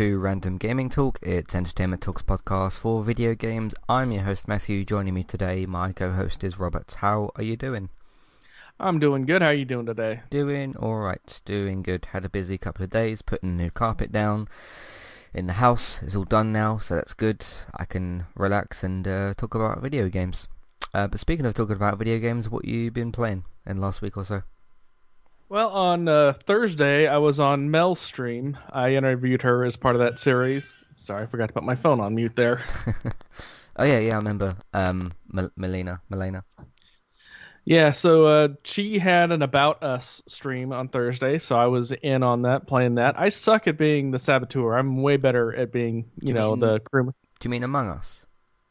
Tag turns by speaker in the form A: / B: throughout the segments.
A: to Random Gaming Talk. It's Entertainment Talks podcast for video games. I'm your host Matthew. Joining me today, my co-host is Robert. How are you doing?
B: I'm doing good. How are you doing today?
A: Doing all right. Doing good. Had a busy couple of days putting new carpet down in the house. It's all done now, so that's good. I can relax and uh, talk about video games. Uh, but speaking of talking about video games, what you been playing in the last week or so?
B: Well, on uh, Thursday, I was on Mel's stream. I interviewed her as part of that series. Sorry, I forgot to put my phone on mute there.
A: oh yeah, yeah, I remember. Um, Mel- Melina, Melina.
B: Yeah, so uh, she had an About Us stream on Thursday, so I was in on that, playing that. I suck at being the saboteur. I'm way better at being, you, you know, mean, the crew. Do
A: you mean Among Us?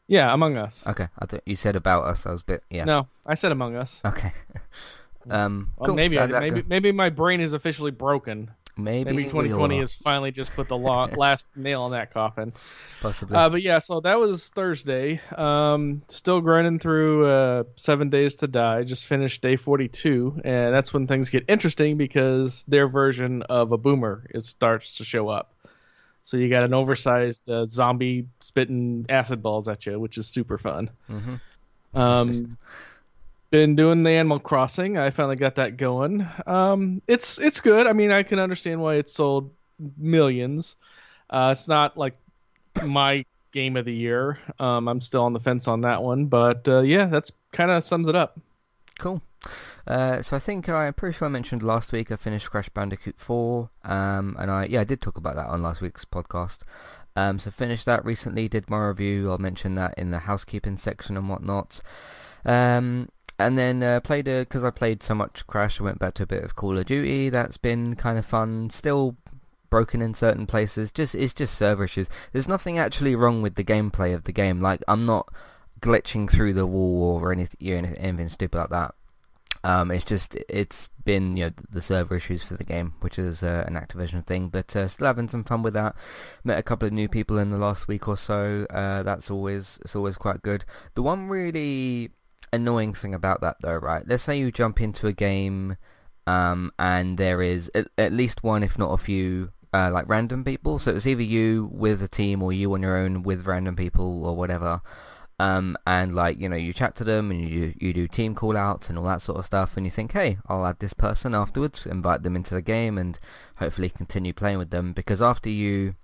B: Yeah, Among Us.
A: Okay, I thought you said About Us. I was a bit, yeah.
B: No, I said Among Us.
A: Okay. Um,
B: well, cool. maybe I, maybe maybe my brain is officially broken.
A: Maybe,
B: maybe 2020 has finally just put the last nail in that coffin.
A: Possibly.
B: Uh, but yeah, so that was Thursday. Um, still grinding through uh, Seven Days to Die. Just finished day 42, and that's when things get interesting because their version of a boomer it starts to show up. So you got an oversized uh, zombie spitting acid balls at you, which is super fun.
A: Mm-hmm.
B: Um, been doing the Animal Crossing. I finally got that going. Um, it's it's good. I mean, I can understand why it sold millions. Uh, it's not like my game of the year. Um, I'm still on the fence on that one, but uh, yeah, that's kind of sums it up.
A: Cool. Uh, so I think I'm pretty sure I mentioned last week I finished Crash Bandicoot 4, um, and I yeah I did talk about that on last week's podcast. Um, so finished that recently, did my review. I'll mention that in the housekeeping section and whatnot. Um, and then uh, played because I played so much Crash, I went back to a bit of Call of Duty. That's been kind of fun. Still broken in certain places. Just it's just server issues. There's nothing actually wrong with the gameplay of the game. Like I'm not glitching through the wall or anything, you know, anything stupid like that. Um, it's just it's been you know the server issues for the game, which is uh, an Activision thing. But uh, still having some fun with that. Met a couple of new people in the last week or so. Uh, that's always it's always quite good. The one really annoying thing about that though, right? Let's say you jump into a game um, and there is at, at, least one, if not a few, uh, like random people. So it's either you with a team or you on your own with random people or whatever. Um, and like you know, you chat to them and you you do team call outs and all that sort of stuff, and you think, hey, I'll add this person afterwards, invite them into the game, and hopefully continue playing with them. Because after you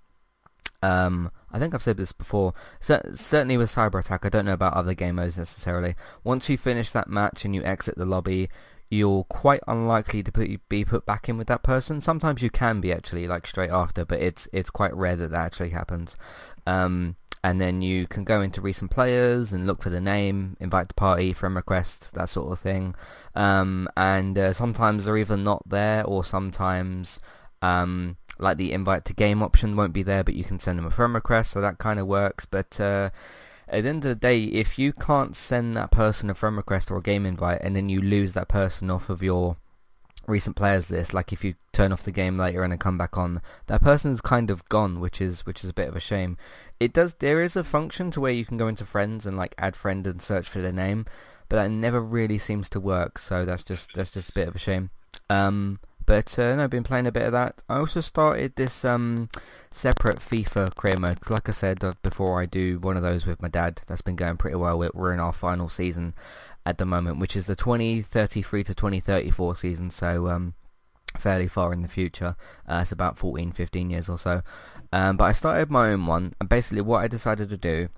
A: um, I think I've said this before. certainly with Cyber Attack, I don't know about other game modes necessarily. Once you finish that match and you exit the lobby, you're quite unlikely to put, be put back in with that person. Sometimes you can be actually, like straight after, but it's it's quite rare that that actually happens. Um, and then you can go into recent players and look for the name, invite the party, friend request, that sort of thing. Um, and uh, sometimes they're either not there or sometimes um, like the invite to game option won't be there, but you can send them a friend request, so that kind of works. But uh, at the end of the day, if you can't send that person a friend request or a game invite, and then you lose that person off of your recent players list, like if you turn off the game later and then come back on, that person's kind of gone, which is which is a bit of a shame. It does there is a function to where you can go into friends and like add friend and search for their name, but that never really seems to work. So that's just that's just a bit of a shame. Um, but uh, no, I've been playing a bit of that. I also started this um, separate FIFA career mode. Cause like I said uh, before, I do one of those with my dad. That's been going pretty well. We're in our final season at the moment, which is the 2033 to 2034 season. So um, fairly far in the future. Uh, it's about 14, 15 years or so. Um, but I started my own one, and basically what I decided to do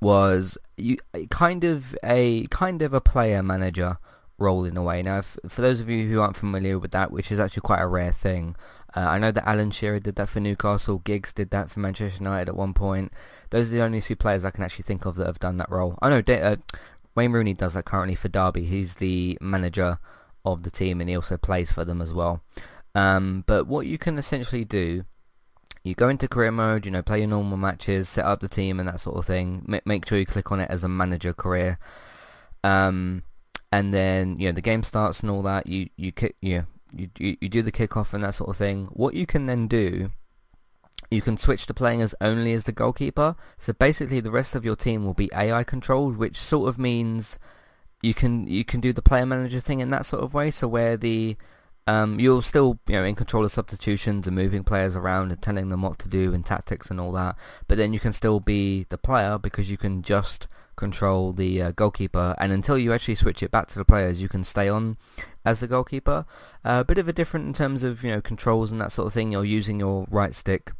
A: was you kind of a kind of a player manager role in a way. Now, if, for those of you who aren't familiar with that, which is actually quite a rare thing, uh, I know that Alan Shearer did that for Newcastle, Giggs did that for Manchester United at one point. Those are the only two players I can actually think of that have done that role. I know uh, Wayne Rooney does that currently for Derby. He's the manager of the team and he also plays for them as well. Um, but what you can essentially do, you go into career mode, you know, play your normal matches, set up the team and that sort of thing. M- make sure you click on it as a manager career. Um, and then you know the game starts and all that. You you kick you you you do the kickoff and that sort of thing. What you can then do, you can switch to playing as only as the goalkeeper. So basically, the rest of your team will be AI controlled, which sort of means you can you can do the player manager thing in that sort of way. So where the Um, you're still, you know, in control of substitutions and moving players around and telling them what to do and tactics and all that. But then you can still be the player because you can just control the uh, goalkeeper. And until you actually switch it back to the players, you can stay on as the goalkeeper. A uh, bit of a different in terms of you know controls and that sort of thing. You're using your right stick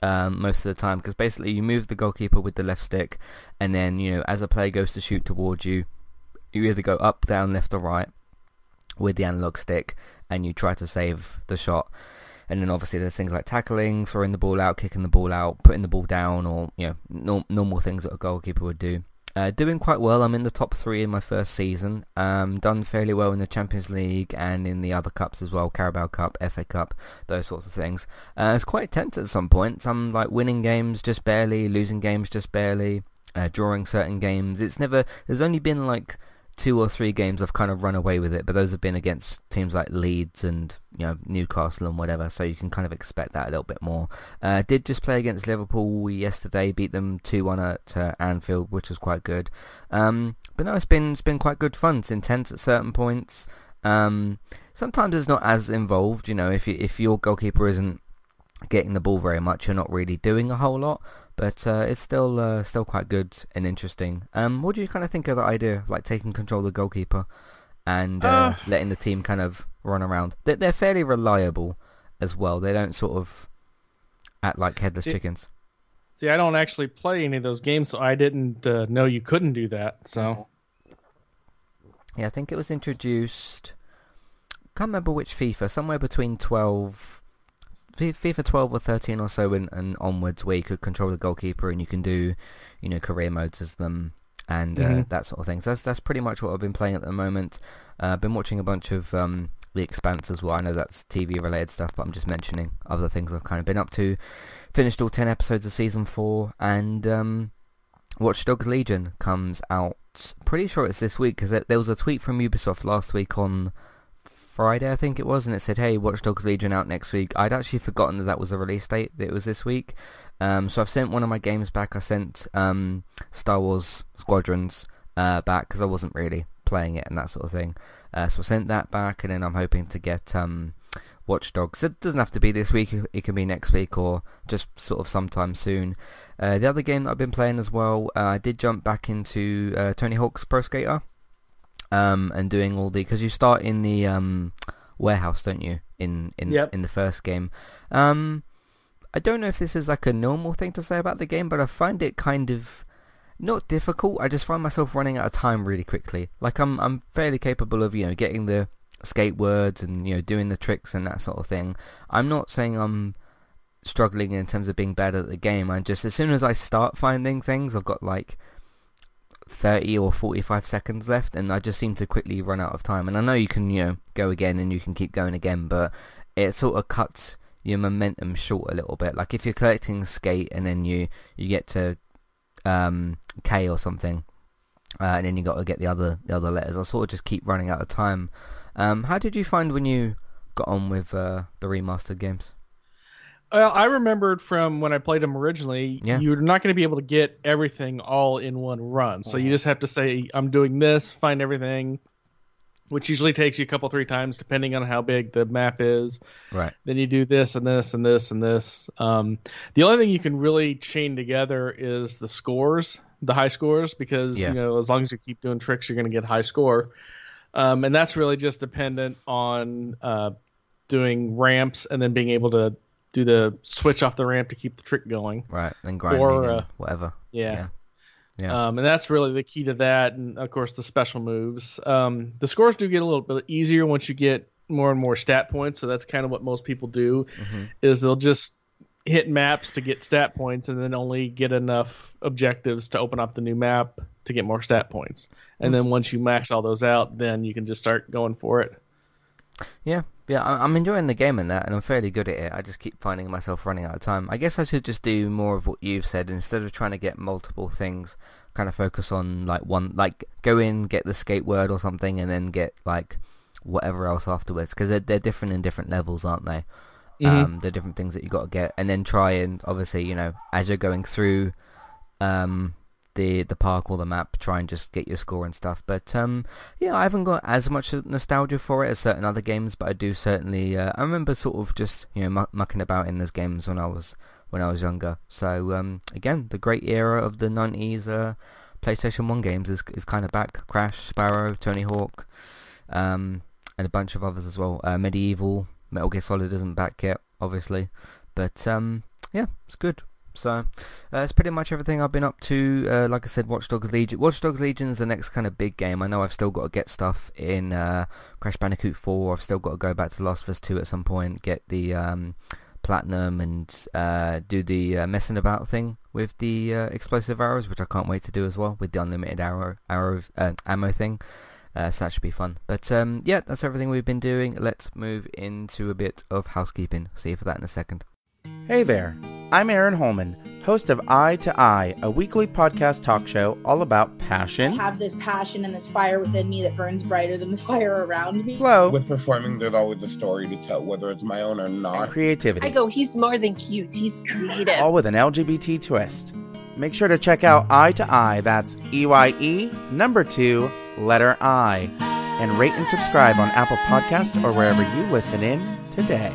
A: um, most of the time because basically you move the goalkeeper with the left stick, and then you know as a player goes to shoot towards you, you either go up, down, left, or right with the analog stick, and you try to save the shot. And then obviously there's things like tackling, throwing the ball out, kicking the ball out, putting the ball down, or you know no, normal things that a goalkeeper would do. Uh, doing quite well. I'm in the top three in my first season. Um, done fairly well in the Champions League and in the other cups as well, Carabao Cup, FA Cup, those sorts of things. Uh, it's quite tense at some points. I'm like winning games just barely, losing games just barely, uh, drawing certain games. It's never. There's only been like two or three games I've kind of run away with it, but those have been against teams like Leeds and you know Newcastle and whatever, so you can kind of expect that a little bit more. Uh, did just play against Liverpool yesterday, beat them two one at uh, Anfield, which was quite good. Um, but no, it's been it's been quite good fun. It's intense at certain points. Um, sometimes it's not as involved, you know, if you, if your goalkeeper isn't getting the ball very much, you're not really doing a whole lot but uh, it's still uh, still quite good and interesting. Um, what do you kind of think of the idea of like taking control of the goalkeeper and uh, uh, letting the team kind of run around? They're, they're fairly reliable as well. They don't sort of act like headless see, chickens.
B: See, I don't actually play any of those games, so I didn't uh, know you couldn't do that. So,
A: yeah, I think it was introduced. Can't remember which FIFA. Somewhere between twelve FIFA 12 or 13 or so and, and onwards where you could control the goalkeeper and you can do, you know, career modes as them and uh, mm-hmm. that sort of thing. So that's that's pretty much what I've been playing at the moment. Uh, I've been watching a bunch of um, The Expanse as well. I know that's TV related stuff, but I'm just mentioning other things I've kind of been up to. Finished all 10 episodes of season 4 and um, Watch Dogs Legion comes out. Pretty sure it's this week because there was a tweet from Ubisoft last week on Friday, I think it was, and it said, "Hey, Watch Dogs Legion out next week." I'd actually forgotten that that was a release date. That it was this week. Um, so I've sent one of my games back. I sent um, Star Wars Squadrons uh, back because I wasn't really playing it and that sort of thing. Uh, so I sent that back, and then I'm hoping to get um, Watch Dogs. It doesn't have to be this week. It can be next week or just sort of sometime soon. Uh, the other game that I've been playing as well, uh, I did jump back into uh, Tony Hawk's Pro Skater um, and doing all the because you start in the um, warehouse, don't you? In in
B: yep.
A: in the first game. Um, I don't know if this is like a normal thing to say about the game, but I find it kind of not difficult. I just find myself running out of time really quickly. Like I'm I'm fairly capable of you know getting the skate words and you know doing the tricks and that sort of thing. I'm not saying I'm struggling in terms of being bad at the game. I'm just as soon as I start finding things, I've got like 30 or 45 seconds left and I just seem to quickly run out of time. And I know you can, you know, go again and you can keep going again, but it sort of cuts your momentum short a little bit. Like if you're collecting skate and then you, you get to um, K or something, uh, and then you got to get the other the other letters. I sort of just keep running out of time. Um, how did you find when you got on with uh, the remastered games?
B: Well, I remembered from when I played them originally, yeah. you're not going to be able to get everything all in one run. So you mm-hmm. just have to say, I'm doing this, find everything, which usually takes you a couple, three times, depending on how big the map is.
A: Right.
B: Then you do this and this and this and this. Um, the only thing you can really chain together is the scores, the high scores, because, yeah. you know, as long as you keep doing tricks, you're going to get high score. Um, and that's really just dependent on uh, doing ramps and then being able to do the switch off the ramp to keep the trick going.
A: Right, and grinding or, uh, whatever.
B: Yeah. yeah. Yeah. Um, and that's really the key to that, and of course the special moves. Um, the scores do get a little bit easier once you get more and more stat points. So that's kind of what most people do, mm-hmm. is they'll just hit maps to get stat points, and then only get enough objectives to open up the new map to get more stat points. And mm-hmm. then once you max all those out, then you can just start going for it.
A: Yeah, yeah, I'm enjoying the game and that, and I'm fairly good at it. I just keep finding myself running out of time. I guess I should just do more of what you've said instead of trying to get multiple things. Kind of focus on like one, like go in, get the skate word or something, and then get like whatever else afterwards because they're they're different in different levels, aren't they? Mm-hmm. Um, the different things that you got to get, and then try and obviously, you know, as you're going through um, the the park or the map, try and just get your score and stuff. But um, yeah, I haven't got as much nostalgia for it as certain other games, but I do certainly. Uh, I remember sort of just you know muck- mucking about in those games when I was when I was younger. So um, again, the great era of the '90s uh, PlayStation One games is is kind of back. Crash, Spyro, Tony Hawk, um, and a bunch of others as well. Uh, MediEvil, Metal Gear Solid isn't back yet, obviously, but um, yeah, it's good. So uh, that's pretty much everything I've been up to. Uh, like I said, Watch Dogs Legion. Watch Dogs Legion is the next kind of big game. I know I've still got to get stuff in uh, Crash Bandicoot 4. I've still got to go back to Last of Us 2 at some point, get the um, platinum and uh, do the uh, messing about thing with the uh, explosive arrows, which I can't wait to do as well with the unlimited arrow, arrow ammo thing. Uh, so that should be fun. But um, yeah, that's everything we've been doing. Let's move into a bit of housekeeping. See you for that in a second.
C: Hey there, I'm Aaron Holman, host of Eye to Eye, a weekly podcast talk show all about passion.
D: I have this passion and this fire within me that burns brighter than the fire around me.
C: Flow.
E: With performing, there's always a story to tell, whether it's my own or not.
C: And creativity.
F: I go, he's more than cute, he's creative.
C: All with an LGBT twist. Make sure to check out Eye to Eye, that's E Y E, number two, letter I. And rate and subscribe on Apple Podcast or wherever you listen in today.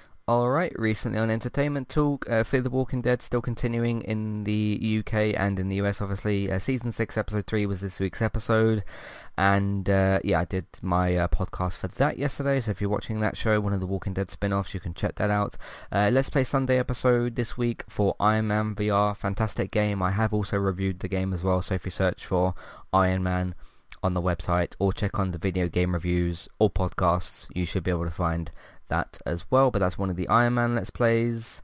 A: Alright, recently on Entertainment Talk, uh, Fear the Walking Dead still continuing in the UK and in the US obviously. Uh, season 6 episode 3 was this week's episode and uh, yeah, I did my uh, podcast for that yesterday, so if you're watching that show, one of the Walking Dead spin-offs, you can check that out. Uh, Let's Play Sunday episode this week for Iron Man VR, fantastic game. I have also reviewed the game as well, so if you search for Iron Man on the website or check on the video game reviews or podcasts, you should be able to find that as well, but that's one of the Iron Man Let's Plays.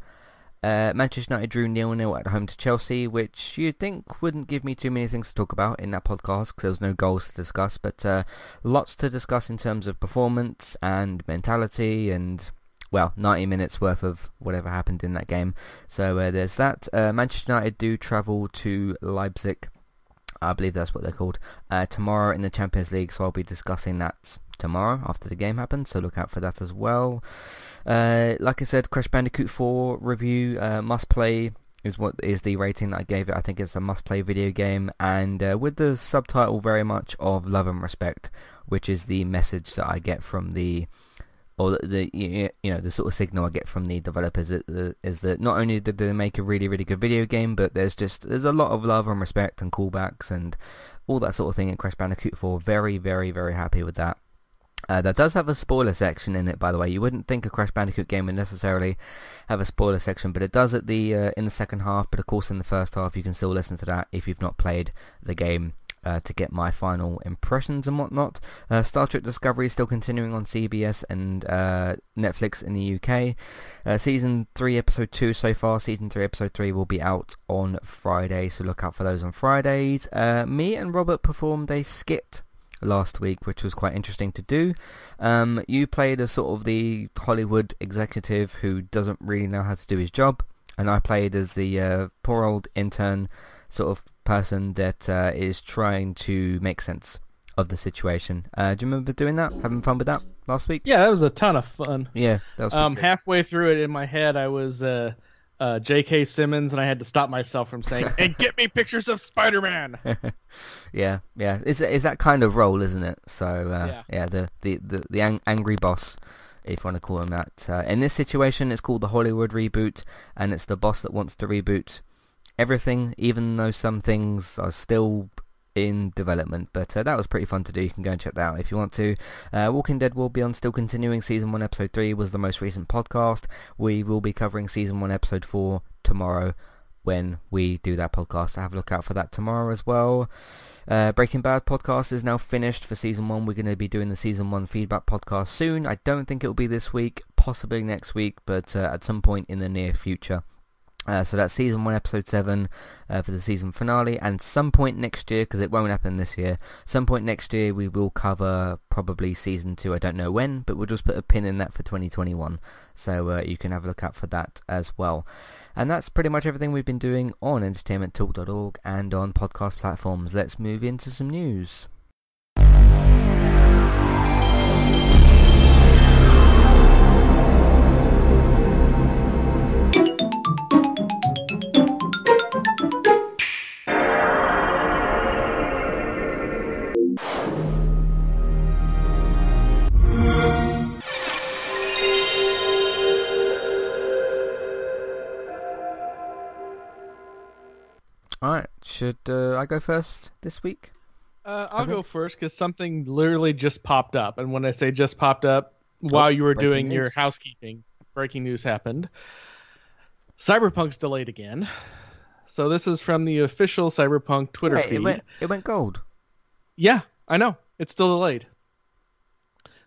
A: Uh, Manchester United drew nil-nil at home to Chelsea, which you'd think wouldn't give me too many things to talk about in that podcast because there was no goals to discuss, but uh, lots to discuss in terms of performance and mentality and, well, 90 minutes worth of whatever happened in that game. So uh, there's that. Uh, Manchester United do travel to Leipzig. I believe that's what they're called, uh, tomorrow in the Champions League, so I'll be discussing that tomorrow after the game happens, so look out for that as well. Uh, like I said, Crash Bandicoot 4 review, uh, must play is what is the rating that I gave it. I think it's a must play video game and uh, with the subtitle very much of love and respect, which is the message that I get from the or the, the you know the sort of signal I get from the developers is that not only did they make a really really good video game, but there's just there's a lot of love and respect and callbacks and all that sort of thing in Crash Bandicoot 4. Very very very happy with that. Uh, that does have a spoiler section in it, by the way. You wouldn't think a Crash Bandicoot game would necessarily have a spoiler section, but it does at the uh, in the second half. But of course, in the first half, you can still listen to that if you've not played the game uh, to get my final impressions and whatnot. Uh, Star Trek Discovery is still continuing on CBS and uh, Netflix in the UK. Uh, season 3, Episode 2 so far. Season 3, Episode 3 will be out on Friday, so look out for those on Fridays. Uh, me and Robert performed a skit last week, which was quite interesting to do. Um, you played as sort of the Hollywood executive who doesn't really know how to do his job, and I played as the uh, poor old intern sort of person that uh, is trying to make sense of the situation. Uh, do you remember doing that? Having fun with that last week?
B: Yeah, that was a ton of fun.
A: Yeah, that was.
B: Um, halfway through it in my head, I was uh, uh, J.K. Simmons, and I had to stop myself from saying, "And get me pictures of Spider-Man."
A: yeah, yeah. It's it's that kind of role, isn't it? So uh,
B: Yeah.
A: yeah. the the the, the ang- angry boss, if you want to call him that. Uh, in this situation, it's called the Hollywood reboot, and it's the boss that wants to reboot everything, even though some things are still in development. But uh, that was pretty fun to do. You can go and check that out if you want to. Uh, Walking Dead will be on still continuing. Season 1 Episode 3 was the most recent podcast. We will be covering Season 1 Episode 4 tomorrow when we do that podcast. So have a look out for that tomorrow as well. Uh, Breaking Bad podcast is now finished for season one. We're going to be doing the season one feedback podcast soon. I don't think it will be this week, possibly next week, but uh, at some point in the near future. Uh, so that's season one, episode seven uh, for the season finale, and some point next year, because it won't happen this year. Some point next year, we will cover probably season two. I don't know when, but we'll just put a pin in that for 2021. So uh, you can have a look out for that as well. And that's pretty much everything we've been doing on entertainmenttalk.org and on podcast platforms. Let's move into some news. Should uh, I go first this week?
B: Uh, I'll go first because something literally just popped up, and when I say just popped up, while you were doing your housekeeping, breaking news happened. Cyberpunk's delayed again. So this is from the official Cyberpunk Twitter
A: Wait,
B: feed.
A: it went, it went gold.
B: Yeah, I know. It's still delayed.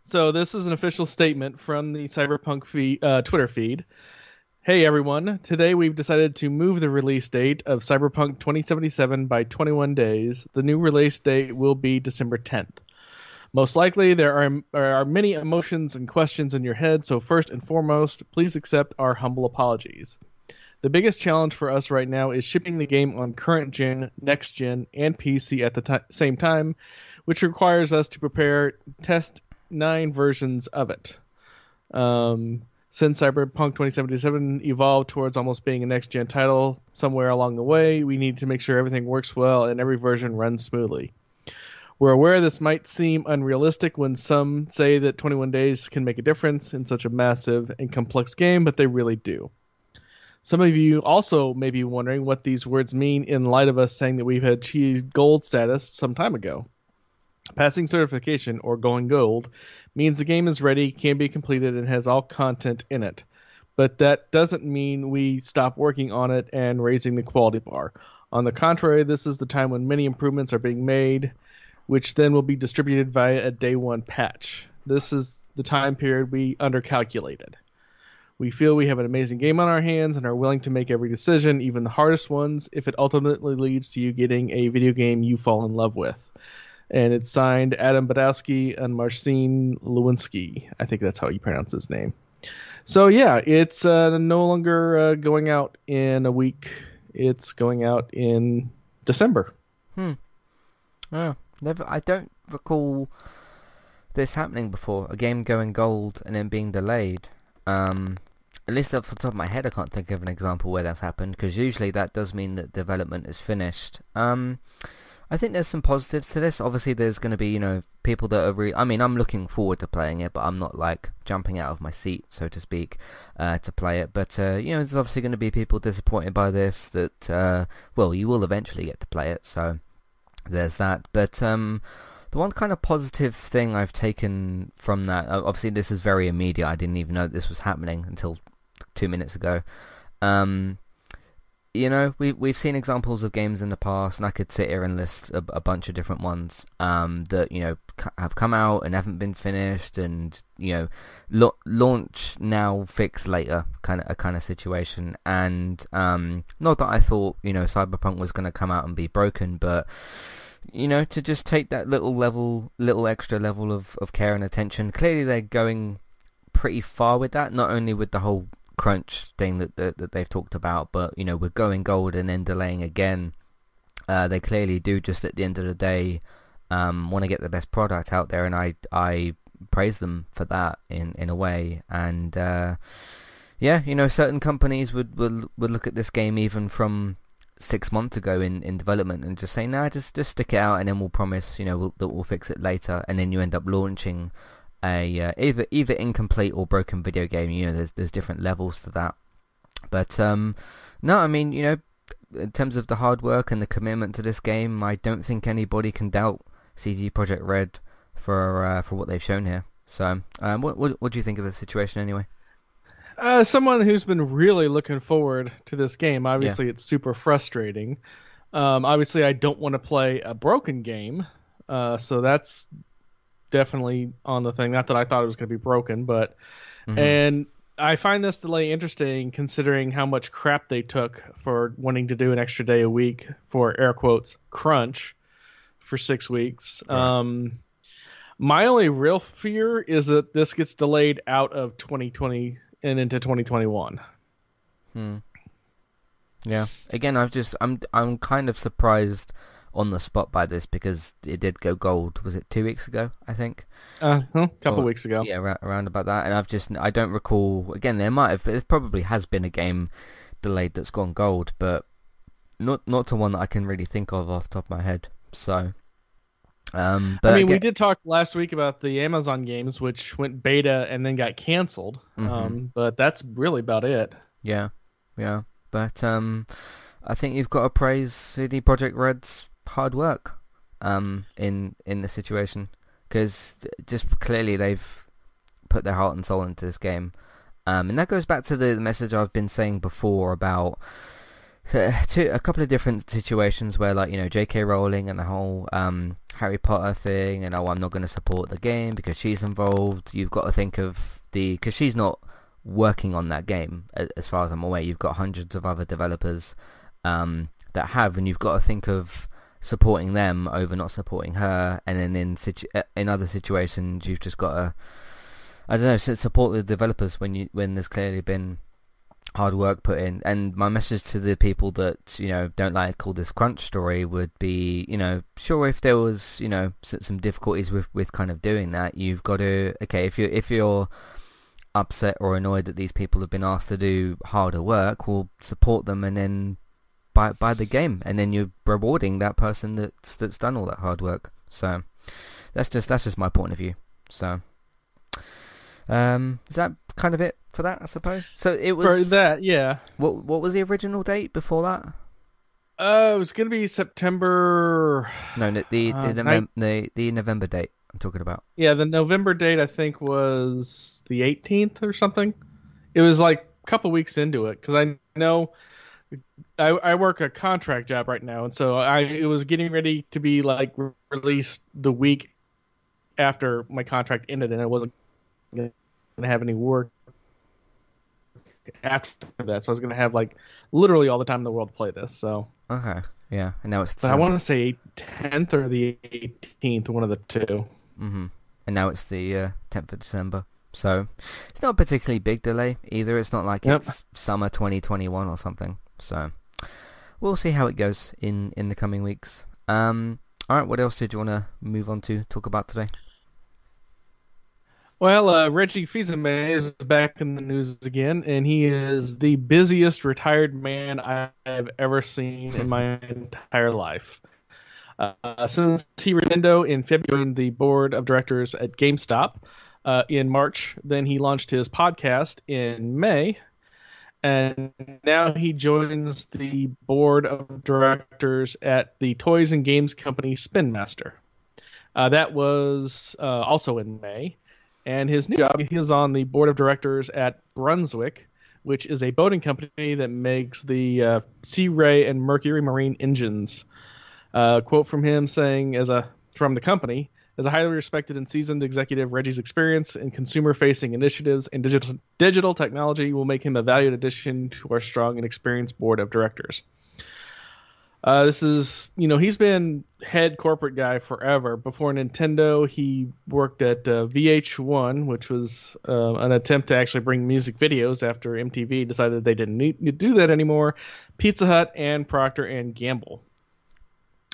B: So this is an official statement from the Cyberpunk feed, uh, Twitter feed. Hey everyone, today we've decided to move the release date of Cyberpunk 2077 by 21 days. The new release date will be December 10th. Most likely, there are, there are many emotions and questions in your head, so first and foremost, please accept our humble apologies. The biggest challenge for us right now is shipping the game on current gen, next gen, and PC at the ti same time, which requires us to prepare test nine versions of it. Um, since Cyberpunk 2077 evolved towards almost being a next gen title somewhere along the way, we need to make sure everything works well and every version runs smoothly. We're aware this might seem unrealistic when some say that 21 days can make a difference in such a massive and complex game, but they really do. Some of you also may be wondering what these words mean in light of us saying that we've achieved gold status some time ago. Passing certification, or going gold, means the game is ready, can be completed, and has all content in it. But that doesn't mean we stop working on it and raising the quality bar. On the contrary, this is the time when many improvements are being made, which then will be distributed via a day one patch. This is the time period we undercalculated. We feel we have an amazing game on our hands and are willing to make every decision, even the hardest ones, if it ultimately leads to you getting a video game you fall in love with. And it's signed Adam Badowski and Marcin Lewinsky. I think that's how you pronounce his name. So yeah, it's uh, no longer uh, going out in a week. It's going out in December. Hmm.
A: Oh, never. I don't recall this happening before. A game going gold and then being delayed. Um, at least off the top of my head, I can't think of an example where that's happened. Because usually that does mean that development is finished. Um, I think there's some positives to this. Obviously, there's going to be you know people that are. Re- I mean, I'm looking forward to playing it, but I'm not like jumping out of my seat, so to speak, uh, to play it. But uh, you know, there's obviously going to be people disappointed by this. That uh, well, you will eventually get to play it, so there's that. But um, the one kind of positive thing I've taken from that, obviously this is very immediate. I didn't even know this was happening until two minutes ago. Um, you know, we we've seen examples of games in the past, and I could sit here and list a, a bunch of different ones um, that you know c- have come out and haven't been finished, and you know, launch now, fix later, kind of a kind of situation. And um, not that I thought you know Cyberpunk was going to come out and be broken, but you know, to just take that little level, little extra level of, of care and attention. Clearly, they're going pretty far with that. Not only with the whole crunch thing that, that, that they've talked about, but you know, we're going gold and then delaying again. Uh, they clearly do just at the end of the day um, want to get the best product out there, and I I praise them for that in in a way. And uh, yeah, you know, certain companies would, would would look at this game even from six months ago in, in development and just say, nah, just just stick it out, and then we'll promise, you know, we'll, that we'll fix it later, and then you end up launching a uh, either either incomplete or broken video game. You know, there's there's different levels to that. But um, no, I mean, you know, in terms of the hard work and the commitment to this game, I don't think anybody can doubt CD Projekt Red for uh, for what they've shown here. So, um, what, what what do you think of the situation anyway?
B: Uh, someone who's been really looking forward to this game. Obviously, yeah. it's super frustrating. Um, obviously, I don't want to play a broken game, uh, so that's definitely on the thing. Not that I thought it was going to be broken, but mm-hmm. and I find this delay interesting considering how much crap they took for wanting to do an extra day a week for air quotes crunch for six weeks. Yeah. Um, my only real fear is that this gets delayed out of 2020 and into 2021.
A: Hmm. Yeah. Again, I've just I'm I'm kind of surprised on the spot by this because it did go gold. Was it two weeks ago? I think.
B: Uh, a couple or, weeks ago.
A: Yeah, ra- around about that. And I've just I don't recall. Again, there might have. It probably has been a game delayed that's gone gold, but not not to one that I can really think of off the top of my head. So. Um, but
B: I mean, again, we did talk last week about the Amazon games, which went beta and then got canceled. Mm-hmm. Um, but that's really about it.
A: Yeah, yeah. But um, I think you've got to praise CD Projekt Red's hard work um, in in the situation because just clearly they've put their heart and soul into this game, um, and that goes back to the message I've been saying before about to a couple of different situations where like you know J.K. Rowling and the whole um, Harry Potter thing, and oh I'm not going to support the game because she's involved. You've got to think of the because she's not working on that game as far as I'm aware. You've got hundreds of other developers um, that have, and you've got to think of supporting them over not supporting her, and then in situ- uh, in other situations you've just got to I don't know support the developers when you when there's clearly been hard work put in. And my message to the people that you know don't like all this crunch story would be you know sure if there was you know some difficulties with with kind of doing that, you've got to okay if you if you're upset or annoyed that these people have been asked to do harder work, we'll support them and then by by the game, and then you're rewarding that person that's that's done all that hard work. So that's just that's just my point of view. So um, is that kind of it for that? I suppose. So it was
B: for that, yeah.
A: What what was the original date before that?
B: Uh, it was gonna be September.
A: No, the the, uh, the, November, the the November date I'm talking about.
B: Yeah, the November date I think was the 18th or something. It was like a couple weeks into it because I know I, I work a contract job right now, and so I it was getting ready to be like released the week after my contract ended, and I wasn't gonna have any work after that, so I was gonna have like literally all the time in the world to play this. So
A: okay, yeah, and now it's.
B: But I want to say 10th or the 18th, one of the 2
A: Mm-hmm. And now it's the uh, 10th of December. So it's not a particularly big delay either. It's not like yep. it's summer 2021 or something. So we'll see how it goes in, in the coming weeks. Um, all right, what else did you want to move on to talk about today?
B: Well, uh, Reggie Fils-Aimé is back in the news again, and he is the busiest retired man I have ever seen in my entire life. Uh, since he Nintendo in February, the board of directors at GameStop uh, in March, then he launched his podcast in May, and now he joins the board of directors at the toys and games company Spin Master. Uh, that was uh, also in May. And his new job, he is on the board of directors at Brunswick, which is a boating company that makes the uh, Sea Ray and Mercury Marine engines. Uh, quote from him saying, as a from the company, as a highly respected and seasoned executive, Reggie's experience in consumer-facing initiatives and digital digital technology will make him a valued addition to our strong and experienced board of directors. Uh, this is, you know, he's been head corporate guy forever. Before Nintendo, he worked at uh, VH1, which was uh, an attempt to actually bring music videos after MTV decided they didn't need to do that anymore. Pizza Hut and Procter and Gamble.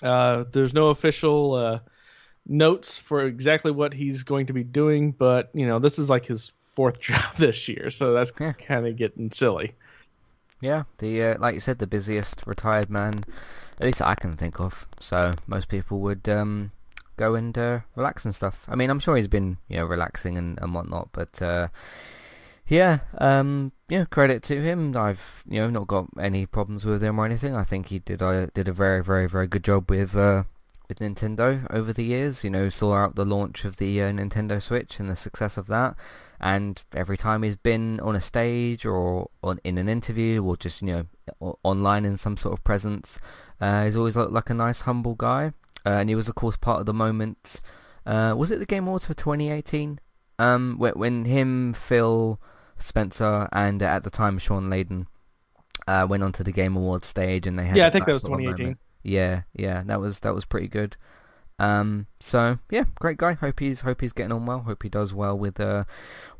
B: Uh, there's no official uh, notes for exactly what he's going to be doing, but you know, this is like his fourth job this year, so that's
A: Yeah.
B: kind of getting silly.
A: Yeah, the uh, like you said, the busiest retired man, at least I can think of. So most people would um, go and uh, relax and stuff. I mean, I'm sure he's been you know relaxing and, and whatnot, but uh, yeah, um, yeah, credit to him. I've you know not got any problems with him or anything. I think he did uh, did a very very very good job with uh, with Nintendo over the years. You know, saw out the launch of the uh, Nintendo Switch and the success of that. And every time he's been on a stage or on in an interview or just you know online in some sort of presence, uh, he's always looked like a nice humble guy. Uh, and he was of course part of the moment. Uh, was it the Game Awards for 2018? Um, when, when him, Phil, Spencer, and uh, at the time Shawn Layden uh, went onto the Game Awards stage and they had
B: Yeah, I think that was
A: little
B: 2018.
A: Yeah, yeah, that was that was pretty good. Um, so yeah, great guy. Hope he's hope he's getting on well. Hope he does well with uh,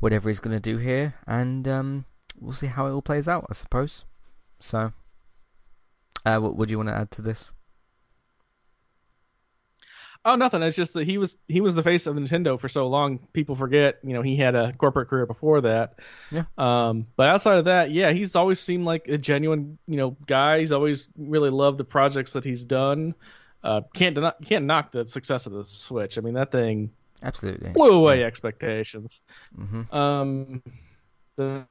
A: whatever he's gonna do here, and um, we'll see how it all plays out. I suppose. So, uh, what would you want to add to this?
B: Oh, nothing. It's just that he was he was the face of Nintendo for so long. People forget, you know, he had a corporate career before that.
A: Yeah.
B: Um, but outside of that, yeah, he's always seemed like a genuine, you know, guy. He's always really loved the projects that he's done. Uh, can't deny, can't knock the success of the Switch. I mean, that thing
A: Absolutely.
B: blew away expectations.
A: hmm
B: Um, the,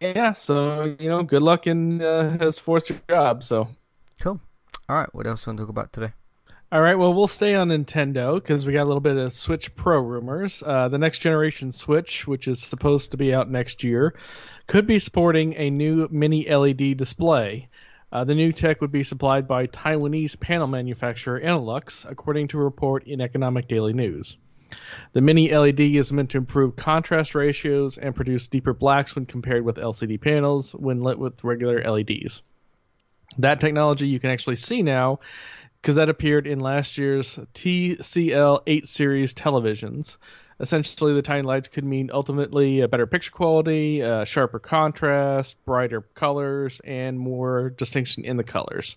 B: yeah. So you know, good luck in uh, his fourth job. So.
A: Cool. All right. What else do you want to talk about today?
B: All right, well, we'll stay on Nintendo because we got a little bit of Switch Pro rumors. Uh, the next generation Switch, which is supposed to be out next year, could be sporting a new mini LED display. Uh, the new tech would be supplied by Taiwanese panel manufacturer Innolux, according to a report in Economic Daily News. The mini LED is meant to improve contrast ratios and produce deeper blacks when compared with LCD panels when lit with regular LEDs. That technology you can actually see now because that appeared in last year's TCL 8 series televisions. Essentially, the tiny lights could mean ultimately a better picture quality, uh, sharper contrast, brighter colors, and more distinction in the colors.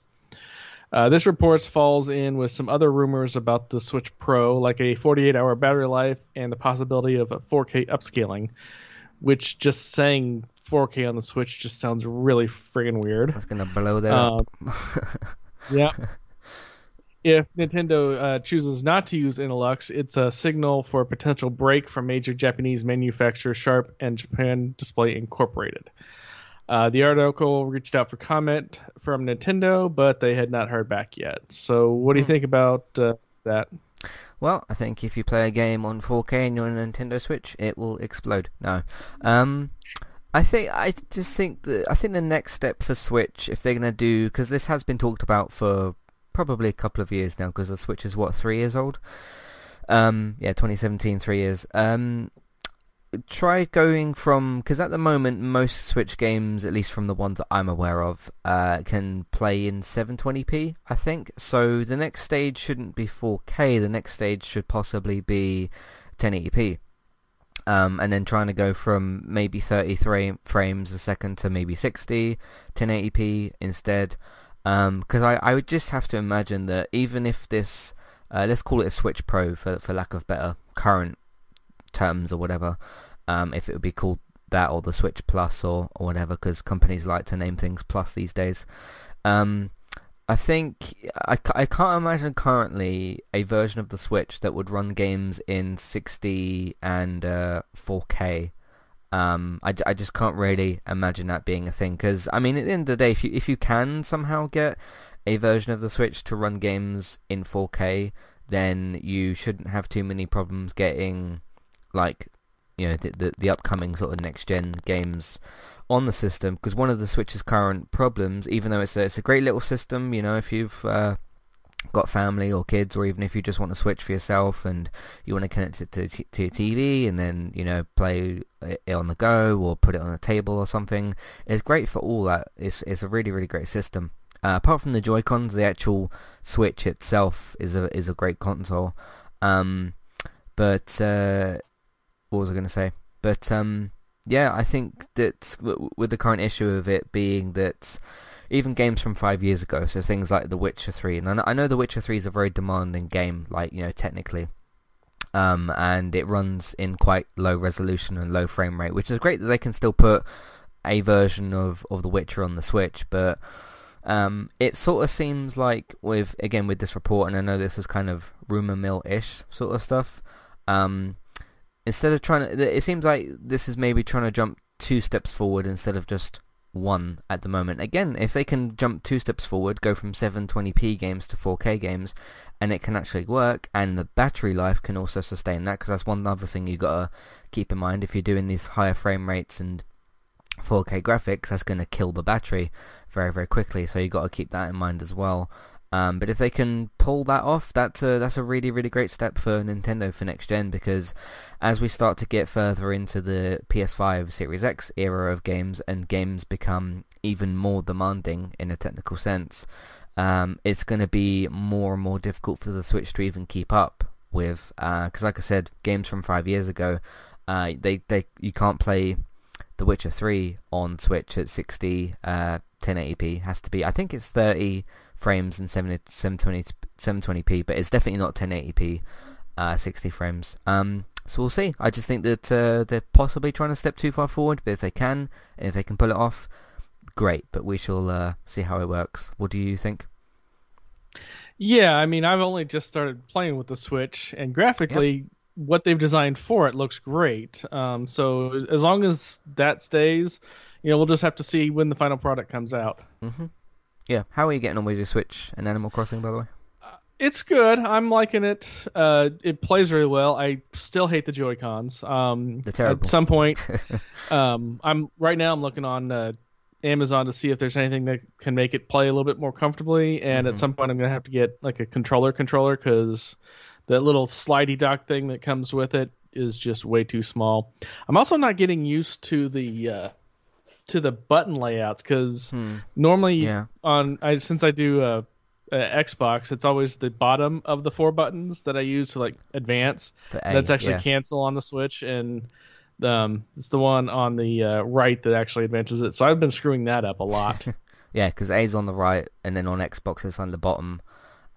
B: Uh, this report falls in with some other rumors about the Switch Pro, like a 48 hour battery life and the possibility of a 4K upscaling, which just saying 4K on the Switch just sounds really friggin' weird.
A: That's gonna blow that up.
B: Um, yeah. If Nintendo uh, chooses not to use Innolux, it's a signal for a potential break from major Japanese manufacturer Sharp and Japan Display Incorporated. Uh, the article reached out for comment from Nintendo, but they had not heard back yet. So, what do you
A: Hmm.
B: think about uh, that?
A: Well, I think if you play a game on 4K and you're on a Nintendo Switch, it will explode. No, um, I think I just think that I think the next step for Switch, if they're gonna do, because this has been talked about for probably a couple of years now, because the Switch is what three years old. Um, yeah, 2017, three years. Um, try going from because at the moment most Switch games, at least from the ones that I'm aware of, uh, can play in 720p. I think so. The next stage shouldn't be 4K. The next stage should possibly be 1080p. Um, and then trying to go from maybe 33 frames a second to maybe 60, 1080p instead. Because I, I would just have to imagine that even if this, uh, let's call it a Switch Pro for for lack of better current terms or whatever, um, if it would be called that or the Switch Plus or, or whatever, because companies like to name things Plus these days. Um, I think I, I can't imagine currently a version of the Switch that would run games in 60 and uh, 4K. Um, I, I just can't really imagine that being a thing because I mean at the end of the day, if you if you can somehow get a version of the Switch to run games in 4K, then you shouldn't have too many problems getting like you know the the, the upcoming sort of next gen games on the system because one of the Switch's current problems, even though it's a, it's a great little system, you know, if you've uh, got family or kids, or even if you just want to switch for yourself and you want to connect it to, to your TV and then you know play it on the go or put it on a table or something, it's great for all that. It's it's a really really great system. Uh, apart from the Joy Cons, the actual Switch itself is a is a great console. Um, but uh, what was I going to say? But um, yeah, I think that with the current issue of it being that even games from five years ago, so things like The Witcher 3, and I know The Witcher 3 is a very demanding game, like, you know, technically, um, and it runs in quite low resolution and low frame rate, which is great that they can still put a version of, of The Witcher on the Switch, but um, it sort of seems like with, again, with this report, and I know this is kind of rumor mill-ish sort of stuff, um, instead of trying to, it seems like this is maybe trying to jump two steps forward instead of just one at the moment. Again, if they can jump two steps forward, go from 720p games to 4K games, and it can actually work, and the battery life can also sustain that, because that's one other thing you got to keep in mind. If you're doing these higher frame rates and 4K graphics, that's going to kill the battery very, very quickly, so you got to keep that in mind as well. Um, but if they can pull that off, that's a that's a really really great step for Nintendo for next gen because as we start to get further into the PS5 Series X era of games and games become even more demanding in a technical sense, um, it's going to be more and more difficult for the Switch to even keep up with. Because uh, like I said, games from five years ago, uh, they they you can't play The Witcher 3 on Switch at 60 uh, 1080p. Has to be I think it's 30 frames and 720 720p, but it's definitely not 1080p, uh, 60 frames. Um, so we'll see. I just think that uh, they're possibly trying to step too far forward, but if they can, if they can pull it off, great. But we shall uh, see how it works. What do you think?
B: Yeah, I mean, I've only just started playing with the Switch, and graphically, yep. What they've designed for it looks great. Um, so as long as that stays, you know, we'll just have to see when the final product comes out.
A: Mm-hmm. Yeah. How are you getting on with your Switch and Animal Crossing, by the way?
B: Uh, it's good. I'm liking it. Uh, it plays really well. I still hate the Joy Cons. Um,
A: They're terrible.
B: At some point, um, I'm right now. I'm looking on uh, Amazon to see if there's anything that can make it play a little bit more comfortably. And mm-hmm. at some point, I'm gonna have to get like a controller controller because that little slidey dock thing that comes with it is just way too small. I'm also not getting used to the uh, to the button layouts because hmm. normally
A: yeah.
B: on I, since I do uh, uh, Xbox, it's always the bottom of the four buttons that I use to like advance. That's actually
A: yeah.
B: cancel on the Switch, and um, it's the one on the uh, right that actually advances it. So I've been screwing that up a lot.
A: yeah, because A's on the right, and then on Xbox it's on the bottom.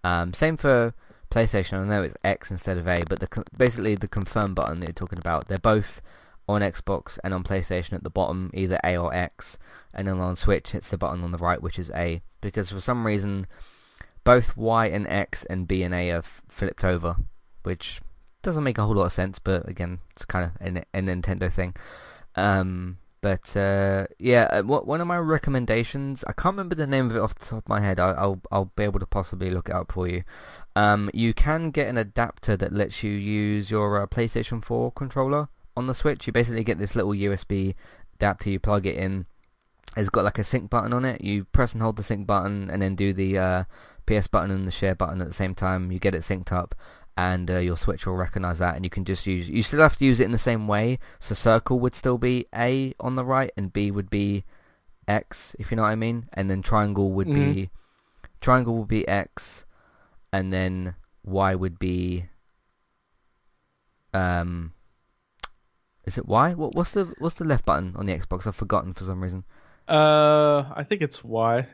A: Um, same for PlayStation. I know it's X instead of A, but the basically the confirm button that you're talking about, they're both on Xbox and on PlayStation at the bottom, either A or X, and then on Switch it's the button on the right which is A, because for some reason both Y and X and B and A are flipped over, which doesn't make a whole lot of sense, but again, it's kind of a, Nintendo thing. Um, but uh, yeah, uh, one of my recommendations, I can't remember the name of it off the top of my head. I, will I'll be able to possibly look it up for you. Um, you can get an adapter that lets you use your uh, PlayStation 4 controller on the Switch. You basically get this little USB adapter. You plug it in. It's got like a sync button on it. You press and hold the sync button, and then do the uh, PS button and the share button at the same time. You get it synced up, and uh, your Switch will recognize that, and you can just use. You still have to use it in the same way. So circle would still be A on the right, and B would be X, if you know what I mean. And then triangle would mm-hmm. be triangle would be X, and then Y would be um is it Y? What, what's the what's the left button on the Xbox? I've forgotten for some reason.
B: Uh, I think it's Y.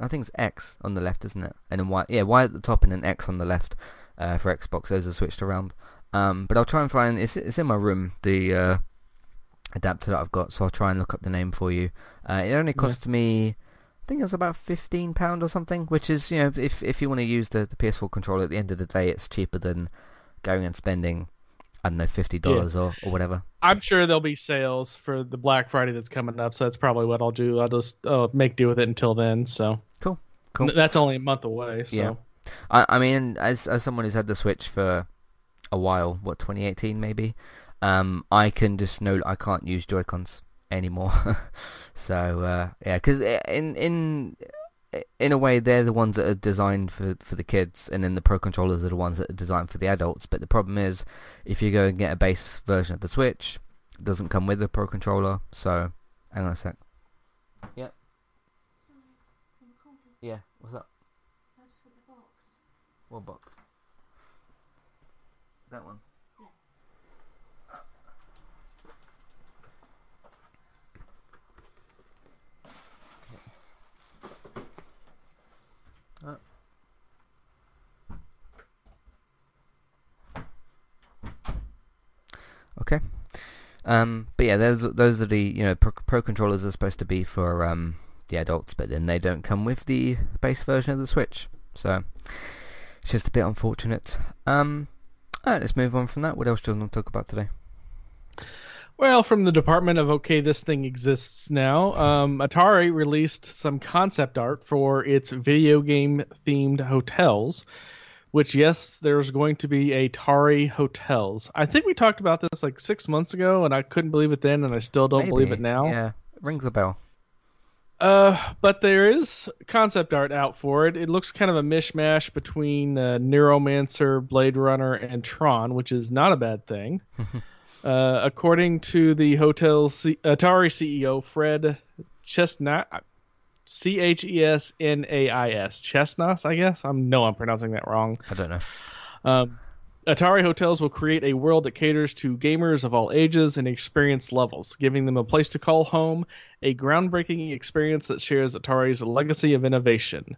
A: I think it's X on the left, isn't it? And then Y, yeah, Y at the top and then X on the left uh, for Xbox. Those are switched around. Um, but I'll try and find it's it's in my room the uh, adapter that I've got, so I'll try and look up the name for you. Uh, it only cost yeah. me, I think it was about fifteen pound or something, which is you know if if you want to use the the PS4 controller at the end of the day, it's cheaper than going and spending I don't know, fifty dollars yeah. or, or whatever.
B: I'm sure there'll be sales for the Black Friday that's coming up, so that's probably what I'll do. I'll just uh, make do with it until then. So
A: cool, cool.
B: That's only a month away. So.
A: Yeah, I, I mean, as as someone who's had the Switch for a while, what 2018 maybe, um, I can just know I can't use Joy Cons anymore. so uh, yeah, because in in in a way they're the ones that are designed for for the kids, and then the Pro controllers are the ones that are designed for the adults. But the problem is, if you go and get a base version of the Switch, it doesn't come with the Pro controller. So hang on a sec. Yeah. Yeah. What's up? What box? That one. Uh. Okay. Um, but yeah, those those are the you know pro, pro controllers are supposed to be for um, the adults, but then they don't come with the base version of the Switch, so it's just a bit unfortunate. Um, alright, let's move on from that. What else do you want to talk about today?
B: Well, from the department of okay, this thing exists now. Um, Atari released some concept art for its video game themed hotels. Which yes, there's going to be Atari hotels. I think we talked about this like six months ago, and I couldn't believe it then, and I still don't believe it now.
A: Yeah, rings a bell.
B: Uh, but there is concept art out for it. It looks kind of a mishmash between uh, Neuromancer, Blade Runner, and Tron, which is not a bad thing. uh, according to the hotel C- Atari CEO Fred Chestnut, C H E S N A I S, Chestnuts, I guess. I know I'm pronouncing that wrong.
A: I don't know.
B: Um, Atari Hotels will create a world that caters to gamers of all ages and experience levels, giving them a place to call home, a groundbreaking experience that shares Atari's legacy of innovation.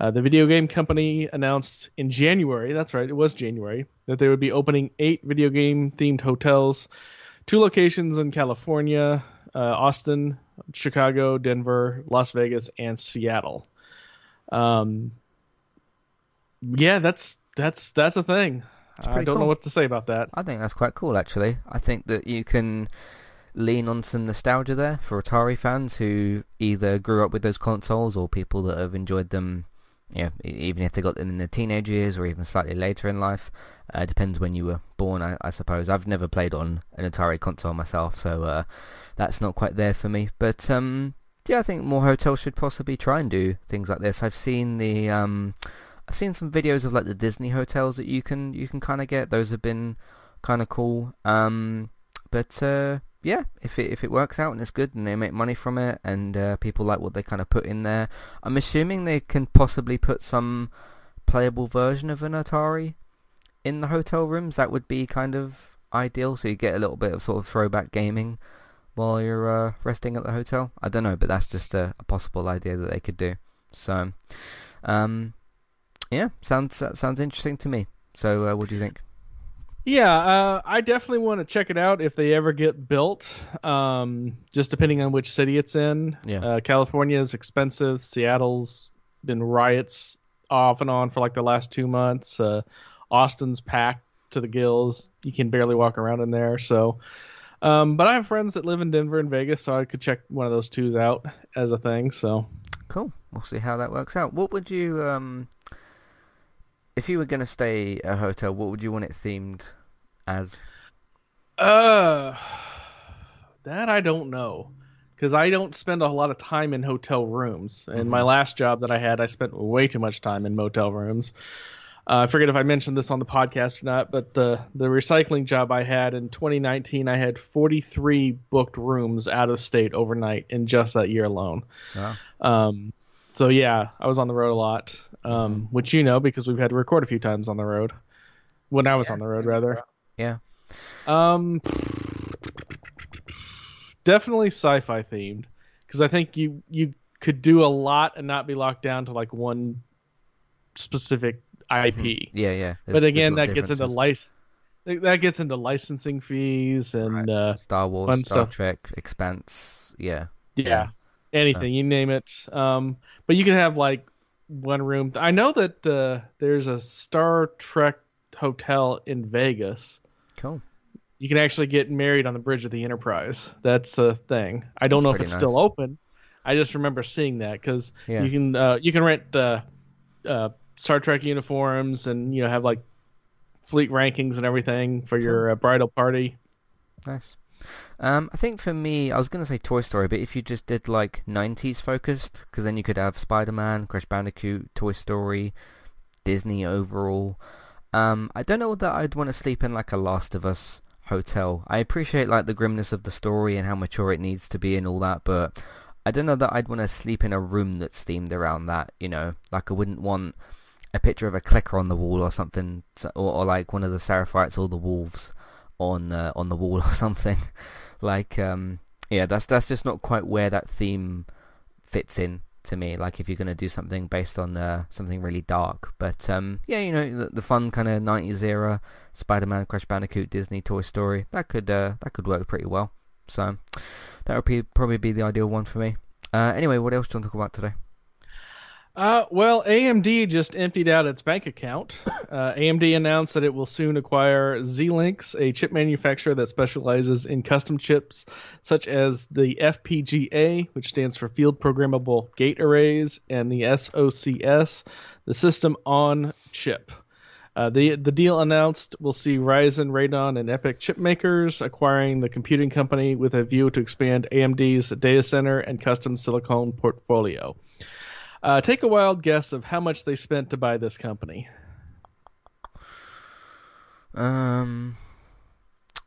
B: Uh, the video game company announced in January, that's right, it was January, that they would be opening eight video game themed hotels, two locations in California, uh, Austin, Chicago, Denver, Las Vegas, and Seattle. Um, yeah, that's that's that's a thing. I don't know what to say about that.
A: I think that's quite cool, actually. I think that you can lean on some nostalgia there for Atari fans who either grew up with those consoles or people that have enjoyed them, you know, e- even if they got them in their teenage years or even slightly later in life. Uh, depends when you were born, I, I suppose. I've never played on an Atari console myself, so uh, that's not quite there for me. But um, yeah, I think more hotels should possibly try and do things like this. I've seen the um, I've seen some videos of like the Disney hotels that you can you can kind of get. Those have been kind of cool. Um, but uh, yeah, if it if it works out and it's good and they make money from it and uh, people like what they kind of put in there, I'm assuming they can possibly put some playable version of an Atari in the hotel rooms. That would be kind of ideal, so you get a little bit of sort of throwback gaming while you're uh, resting at the hotel. I don't know, but that's just a, a possible idea that they could do. So, um, yeah, sounds that sounds interesting to me. So, uh, what do you think?
B: Yeah, uh, I definitely want to check it out if they ever get built. Um, just depending on which city it's in.
A: Yeah.
B: Uh, California is expensive. Seattle's been riots off and on for like the last two months. Uh, Austin's packed to the gills. You can barely walk around in there. So, um, but I have friends that live in Denver and Vegas, so I could check one of those twos out as a thing. So,
A: Cool. We'll see how that works out. What would you, um, if you were going to stay a hotel, what would you want it themed as?
B: Uh, that I don't know, because I don't spend a lot of time in hotel rooms. And my last job that I had, I spent way too much time in motel rooms. Uh, I forget if I mentioned this on the podcast or not, but the the recycling job I had in 2019, I had 43 booked rooms out of state overnight in just that year alone. Um, so yeah, I was on the road a lot, um, which you know because we've had to record a few times on the road. When I was on the road, rather.
A: Yeah.
B: Um, definitely sci-fi themed because I think you you could do a lot and not be locked down to like one specific IP.
A: Yeah, yeah. There's-
B: But again, that gets into
A: differences.
B: lic- that gets into licensing fees and uh,
A: Star Wars, Star
B: stuff.
A: Trek, Expanse. Yeah.
B: yeah, anything you name it. Um, but you can have like one room. I know that uh, there's a Star Trek hotel in Vegas.
A: Cool.
B: You can actually get married on the bridge of the Enterprise. That's a thing. I don't
A: That's
B: know if it's
A: nice.
B: still open. I just remember seeing that because
A: Yeah.
B: you can uh, you can rent uh, uh, Star Trek uniforms and you know have like fleet rankings and everything for your uh, bridal party.
A: Nice. Um, I think for me, I was going to say Toy Story, but if you just did like 90s focused, because then you could have Spider-Man, Crash Bandicoot, Toy Story, Disney overall. Um, I don't know that I'd want to sleep in like a Last of Us hotel. I appreciate like the grimness of the story and how mature it needs to be and all that, but I don't know that I'd want to sleep in a room that's themed around that. You know, like I wouldn't want a picture of a clicker on the wall or something, or, or like one of the Seraphites or the wolves on uh, on the wall or something. like, um, yeah, that's that's just not quite where that theme fits in to me. Like, if you're gonna do something based on uh, something really dark, but um, yeah, you know, the, the fun kind of '90s era Spider-Man, Crash Bandicoot, Disney, Toy Story, that could uh, that could work pretty well. So that would be, probably be the ideal one for me. Uh, anyway, what else do you want to talk about today?
B: Uh, well, AMD just emptied out its bank account. Uh, AMD announced that it will soon acquire Xilinx, a chip manufacturer that specializes in custom chips such as the FPGA, which stands for Field Programmable Gate Arrays, and the SOCS, the System on Chip. Uh, the the deal announced will see Ryzen, Radeon, and EPYC chip makers acquiring the computing company with a view to expand AMD's data center and custom silicon portfolio. Uh, take a wild guess of how much they spent to buy this company.
A: Um,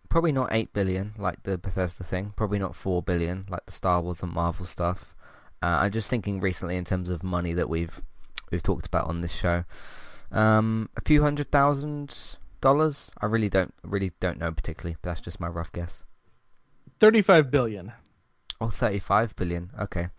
A: probably not eight billion like the Bethesda thing. Probably not four billion like the Star Wars and Marvel stuff. Uh, I'm just thinking recently in terms of money that we've we've talked about on this show. Um, a few hundred thousand dollars. I really don't really don't know particularly. But that's just my rough guess.
B: Thirty-five billion.
A: Oh, 35 billion. Okay,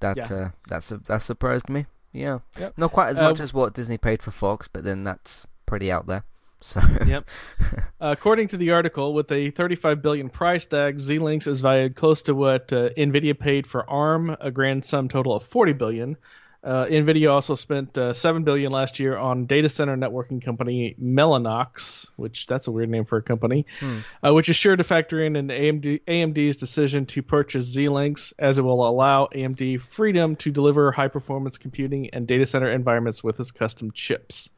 A: that
B: Yeah.
A: uh, that's that surprised me. Yeah,
B: Yep.
A: not quite as
B: Uh,
A: much as what Disney paid for Fox, but then that's pretty out there. So
B: Yep. Uh, according to the article, with a 35 billion price tag, Xilinx is valued close to what uh, Nvidia paid for ARM, a grand sum total of 40 billion. Uh, Nvidia also spent uh, 7 billion last year on data center networking company Mellanox, which that's a weird name for a company, uh, which is sure to factor in an AMD, AMD's decision to purchase Xilinx, as it will allow AMD freedom to deliver high performance computing and data center environments with its custom chips.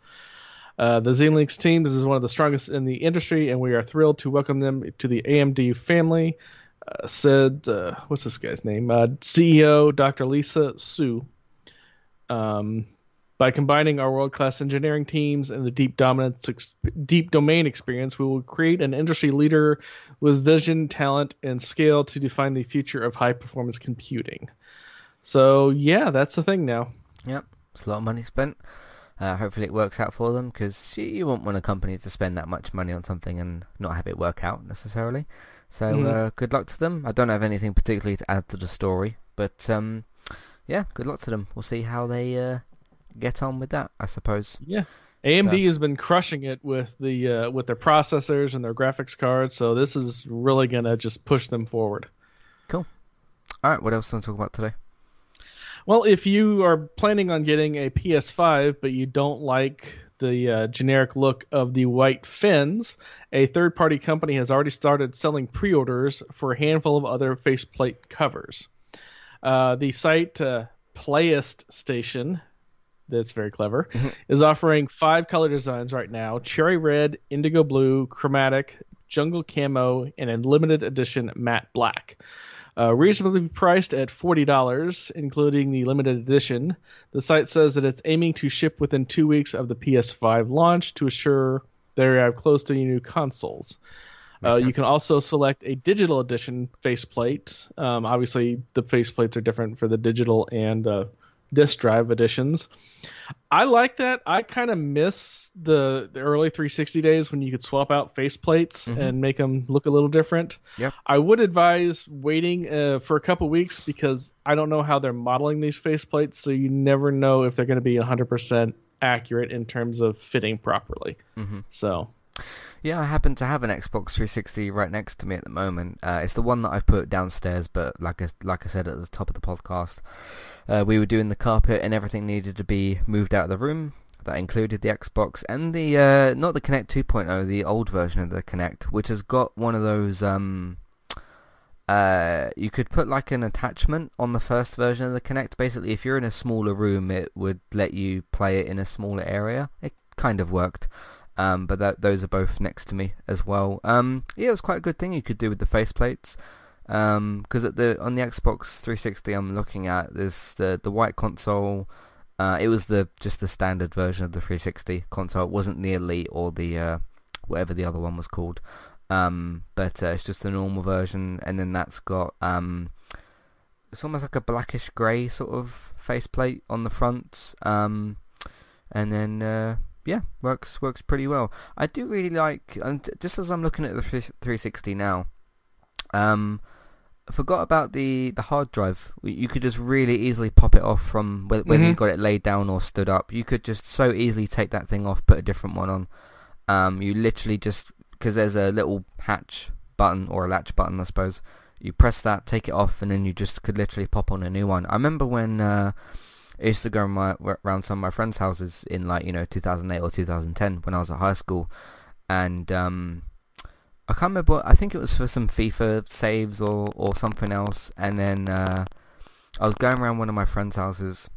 B: Uh, the Xilinx team is one of the strongest in the industry, and we are thrilled to welcome them to the AMD family. Uh, said, uh, what's this guy's name? Uh, CEO Dr. Lisa Su. Um, by combining our world-class engineering teams and the deep dominance, ex- deep domain experience, we will create an industry leader with vision, talent, and scale to define the future of high-performance computing. So yeah, that's the thing now.
A: Yep, it's a lot of money spent. Uh, hopefully it works out for them because you, won't want a company to spend that much money on something and not have it work out necessarily. So
B: Mhm.
A: uh, good luck to them. I don't have anything particularly to add to the story, but um, yeah, good luck to them. We'll see how they uh, get on with that, I suppose.
B: Yeah. AMD
A: So-
B: has been crushing it with the uh, with their processors and their graphics cards, so this is really gonna just push them forward. Cool.
A: All right, what else do you want to talk about today?
B: Well, if you are planning on getting a PS5 but you don't like the uh, generic look of the white fins, a third-party company has already started selling pre-orders for a handful of other faceplate covers. Uh, the site uh, Playist Station, that's very clever, is offering five color designs right now: cherry red, indigo blue, chromatic, jungle camo, and a limited edition matte black. Uh, reasonably priced at $40, including the limited edition. The site says that it's aiming to ship within two weeks of the PS5 launch to assure they are close to new consoles. Uh, you can also select a digital edition faceplate. Um, obviously, the faceplates are different for the digital and uh, disk drive editions. I like that. I kind of miss the, the early 360 days when you could swap out faceplates and make them look a little different.
A: Yep.
B: I would advise waiting uh, for a couple weeks because I don't know how they're modeling these faceplates, so you never know if they're going to be 100% accurate in terms of fitting properly.
A: Mm-hmm.
B: So,
A: Yeah, I happen to have an Xbox 360 right next to me at the moment. Uh, it's the one that I've put downstairs, but like I, like I said at the top of the podcast, uh, we were doing the carpet and everything needed to be moved out of the room. That included the Xbox and the uh, not the Kinect 2.0, the old version of the Kinect, which has got one of those um, uh, you could put like an attachment on the first version of the Kinect. Basically, if you're in a smaller room, it would let you play it in a smaller area. It kind of worked. Um, but that, those are both next to me as well. Um, yeah, it was quite a good thing you could do with the faceplates. Because um, at the on the Xbox 360 I'm looking at, there's the the white console. Uh, it was the just the standard version of the 360 console. It wasn't the Elite or the uh, whatever the other one was called. Um, but uh, it's just a normal version, and then that's got um, it's almost like a blackish grey sort of faceplate on the front. Um, and then uh, yeah, works works pretty well. I do really like, and just as I'm looking at the 360 now, um, I forgot about the the hard drive. You could just really easily pop it off from whether, mm-hmm. you got it laid down or stood up. You could just so easily take that thing off, put a different one on. Um, you literally just because there's a little hatch button or a latch button, I suppose. You press that, take it off, and then you just could literally pop on a new one. I remember when uh, I used to go my, around some of my friends' houses in like you know 2008 or 2010 when I was at high school, and um, I can't remember. I think it was for some FIFA saves or or something else, and then uh, I was going around one of my friends' houses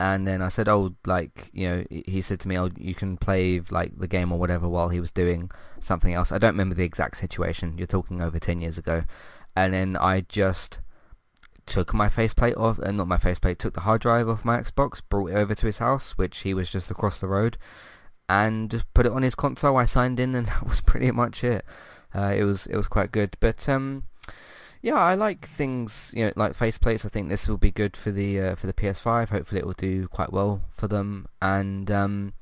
A: and then I said, oh, like, you know, he said to me, oh, you can play, like, the game or whatever while he was doing something else. I don't remember the exact situation. You're talking over 10 years ago. And then I just took my faceplate off, and uh, not my faceplate, took the hard drive off my Xbox, brought it over to his house, which he was just across the road, and just put it on his console. I signed in, and that was pretty much it. Uh, it was it was quite good, but um, yeah, I like things, you know, like faceplates. I think this will be good for the uh, for the PS5. Hopefully, it will do quite well for them. And um,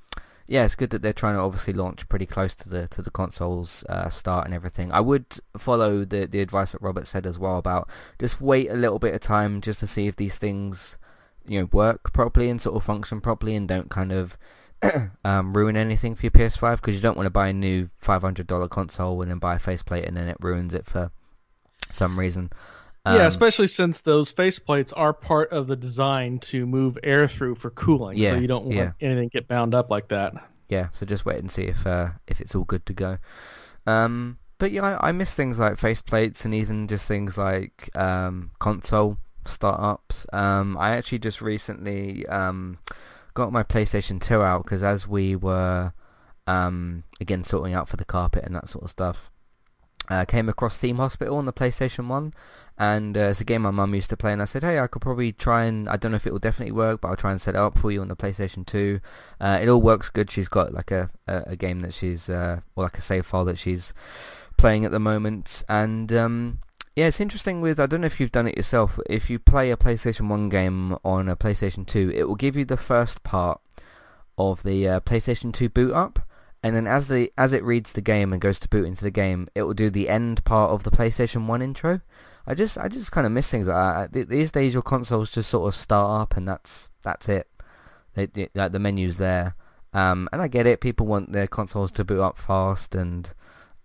A: yeah, it's good that they're trying to obviously launch pretty close to the to the console's uh, start and everything. I would follow the the advice that Robert said as well about just wait a little bit of time just to see if these things, you know, work properly and sort of function properly, and don't kind of um, ruin anything for your PS5 because you don't want to buy a new $500 console and then buy a faceplate and then it ruins it for some reason.
B: Um, yeah, especially since those faceplates are part of the design to move air through for cooling, yeah, so you don't want yeah. anything get bound up like that.
A: Yeah, so just wait and see if uh, if it's all good to go. Um, but yeah, I, I, miss things like faceplates and even just things like um, console startups. Um, I actually just recently um, got my PlayStation 2 out because as we were um, again sorting out for the carpet and that sort of stuff, uh, came across Theme Hospital on the PlayStation 1 and uh, it's a game my mum used to play and I said hey I could probably try and I don't know if it will definitely work but I'll try and set it up for you on the PlayStation 2 uh, it all works good. She's got like a, a, a game that she's uh, or like a save file that she's playing at the moment. And um, yeah it's interesting with I don't know if you've done it yourself if you play a PlayStation 1 game on a PlayStation 2 it will give you the first part of the uh, PlayStation 2 boot up and then as the as it reads the game and goes to boot into the game, it will do the end part of the PlayStation One intro. I just I just kind of miss things like that. These days, your consoles just sort of start up and that's that's it. They, like the menu's there, um, and I get it. People want their consoles to boot up fast and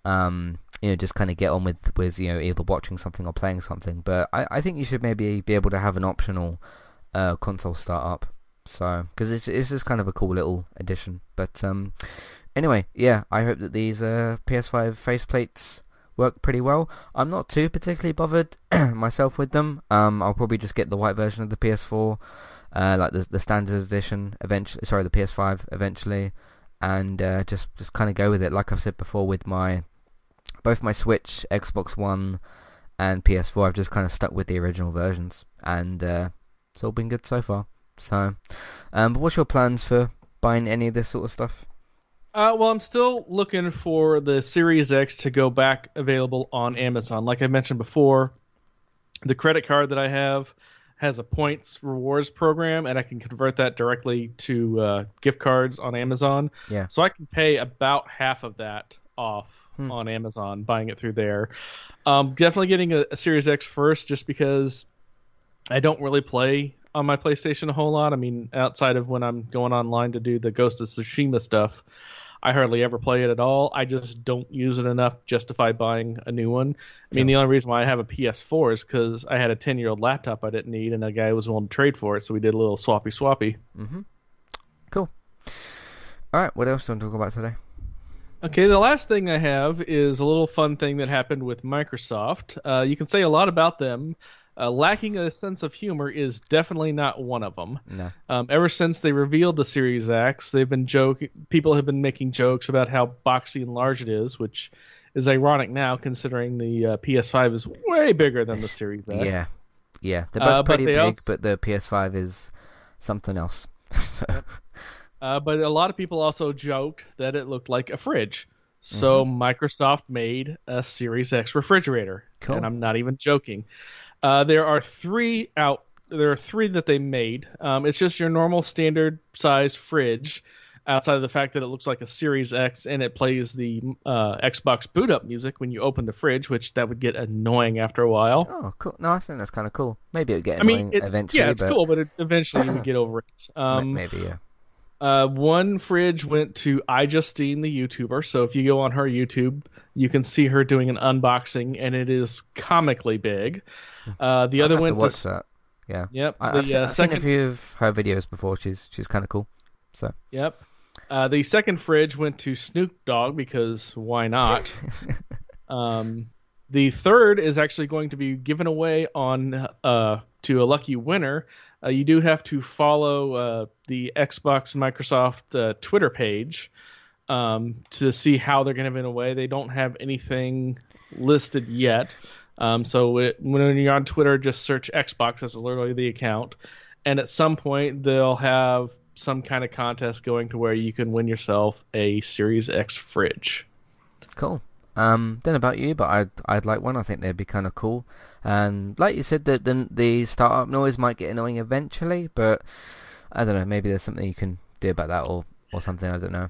A: um, you know just kind of get on with with you know either watching something or playing something. But I, I think you should maybe be able to have an optional uh, console startup. So because it's it's just kind of a cool little addition. But um, Anyway, yeah, I hope that these uh, PS5 faceplates work pretty well. I'm not too particularly bothered myself with them. Um, I'll probably just get the white version of the PS4, uh, like the the standard edition eventually. Sorry, the PS5 eventually, and uh, just just kind of go with it. Like I've said before, with my both my Switch, Xbox One, and PS4, I've just kind of stuck with the original versions, and uh, it's all been good so far. So, um, but what's your plans for buying any of this sort of stuff?
B: Uh, well, I'm still looking for the Series X to go back available on Amazon. Like I mentioned before, the credit card that I have has a points rewards program, and I can convert that directly to uh, gift cards on Amazon.
A: Yeah.
B: So I can pay about half of that off hmm. on Amazon, buying it through there. Um, definitely getting a, a Series X first, just because I don't really play on my PlayStation a whole lot. I mean, outside of when I'm going online to do the Ghost of Tsushima stuff. I hardly ever play it at all. I just don't use it enough to justify buying a new one. I mean, the only reason why I have a PS4 is because I had a 10 year old laptop I didn't need, and a guy was willing to trade for it, so we did a little swappy swappy.
A: Mm-hmm. Cool. All right, what else do you want to talk about today?
B: Okay, the last thing I have is a little fun thing that happened with Microsoft. Uh, you can say a lot about them. Uh, lacking a sense of humor is definitely not one of them.
A: No.
B: Um, ever since they revealed the Series X, they've been joking. People have been making jokes about how boxy and large it is, which is ironic now considering the uh, PS5 is way bigger than the Series X.
A: Yeah, yeah. They're both
B: Uh,
A: pretty
B: they
A: big,
B: also-
A: but the PS5 is something else. so,
B: Uh, but a lot of people also joked that it looked like a fridge. So Microsoft made a Series X refrigerator,
A: Cool.
B: and I'm not even joking. Uh, there are three out. There are three that they made. Um, it's just your normal standard size fridge, outside of the fact that it looks like a Series X and it plays the uh, Xbox boot up music when you open the fridge, which that would get annoying after a while.
A: oh, cool. No, I think that's kind of cool. Maybe it'll get
B: I mean, it,
A: eventually,
B: yeah, it's
A: but
B: cool, but it, eventually you would get over it. Um,
A: maybe yeah.
B: Uh, one fridge went to iJustine, the YouTuber. So if you go on her YouTube, you can see her doing an unboxing, and it is comically big. Uh, the
A: I'll
B: other
A: have to
B: went
A: watch
B: to
A: that. Yeah.
B: yep.
A: I, I've, seen,
B: uh,
A: I've seen a
B: second
A: few of her videos before. She's she's kind of cool. So
B: yep. Uh, the second fridge went to Snoop Dogg because why not? um, the third is actually going to be given away on uh, to a lucky winner. Uh, you do have to follow uh, the Xbox Microsoft uh, Twitter page um, to see how they're going to win away. They don't have anything listed yet. Um, so it, when you're on Twitter, just search Xbox. That's literally the account. And at some point, they'll have some kind of contest going to where you can win yourself a Series X fridge.
A: cool. Um, don't know about you, but I'd I'd like one. I think they'd be kind of cool. And like you said, the, the the startup noise might get annoying eventually, but I don't know. Maybe there's something you can do about that, or or something. I don't know.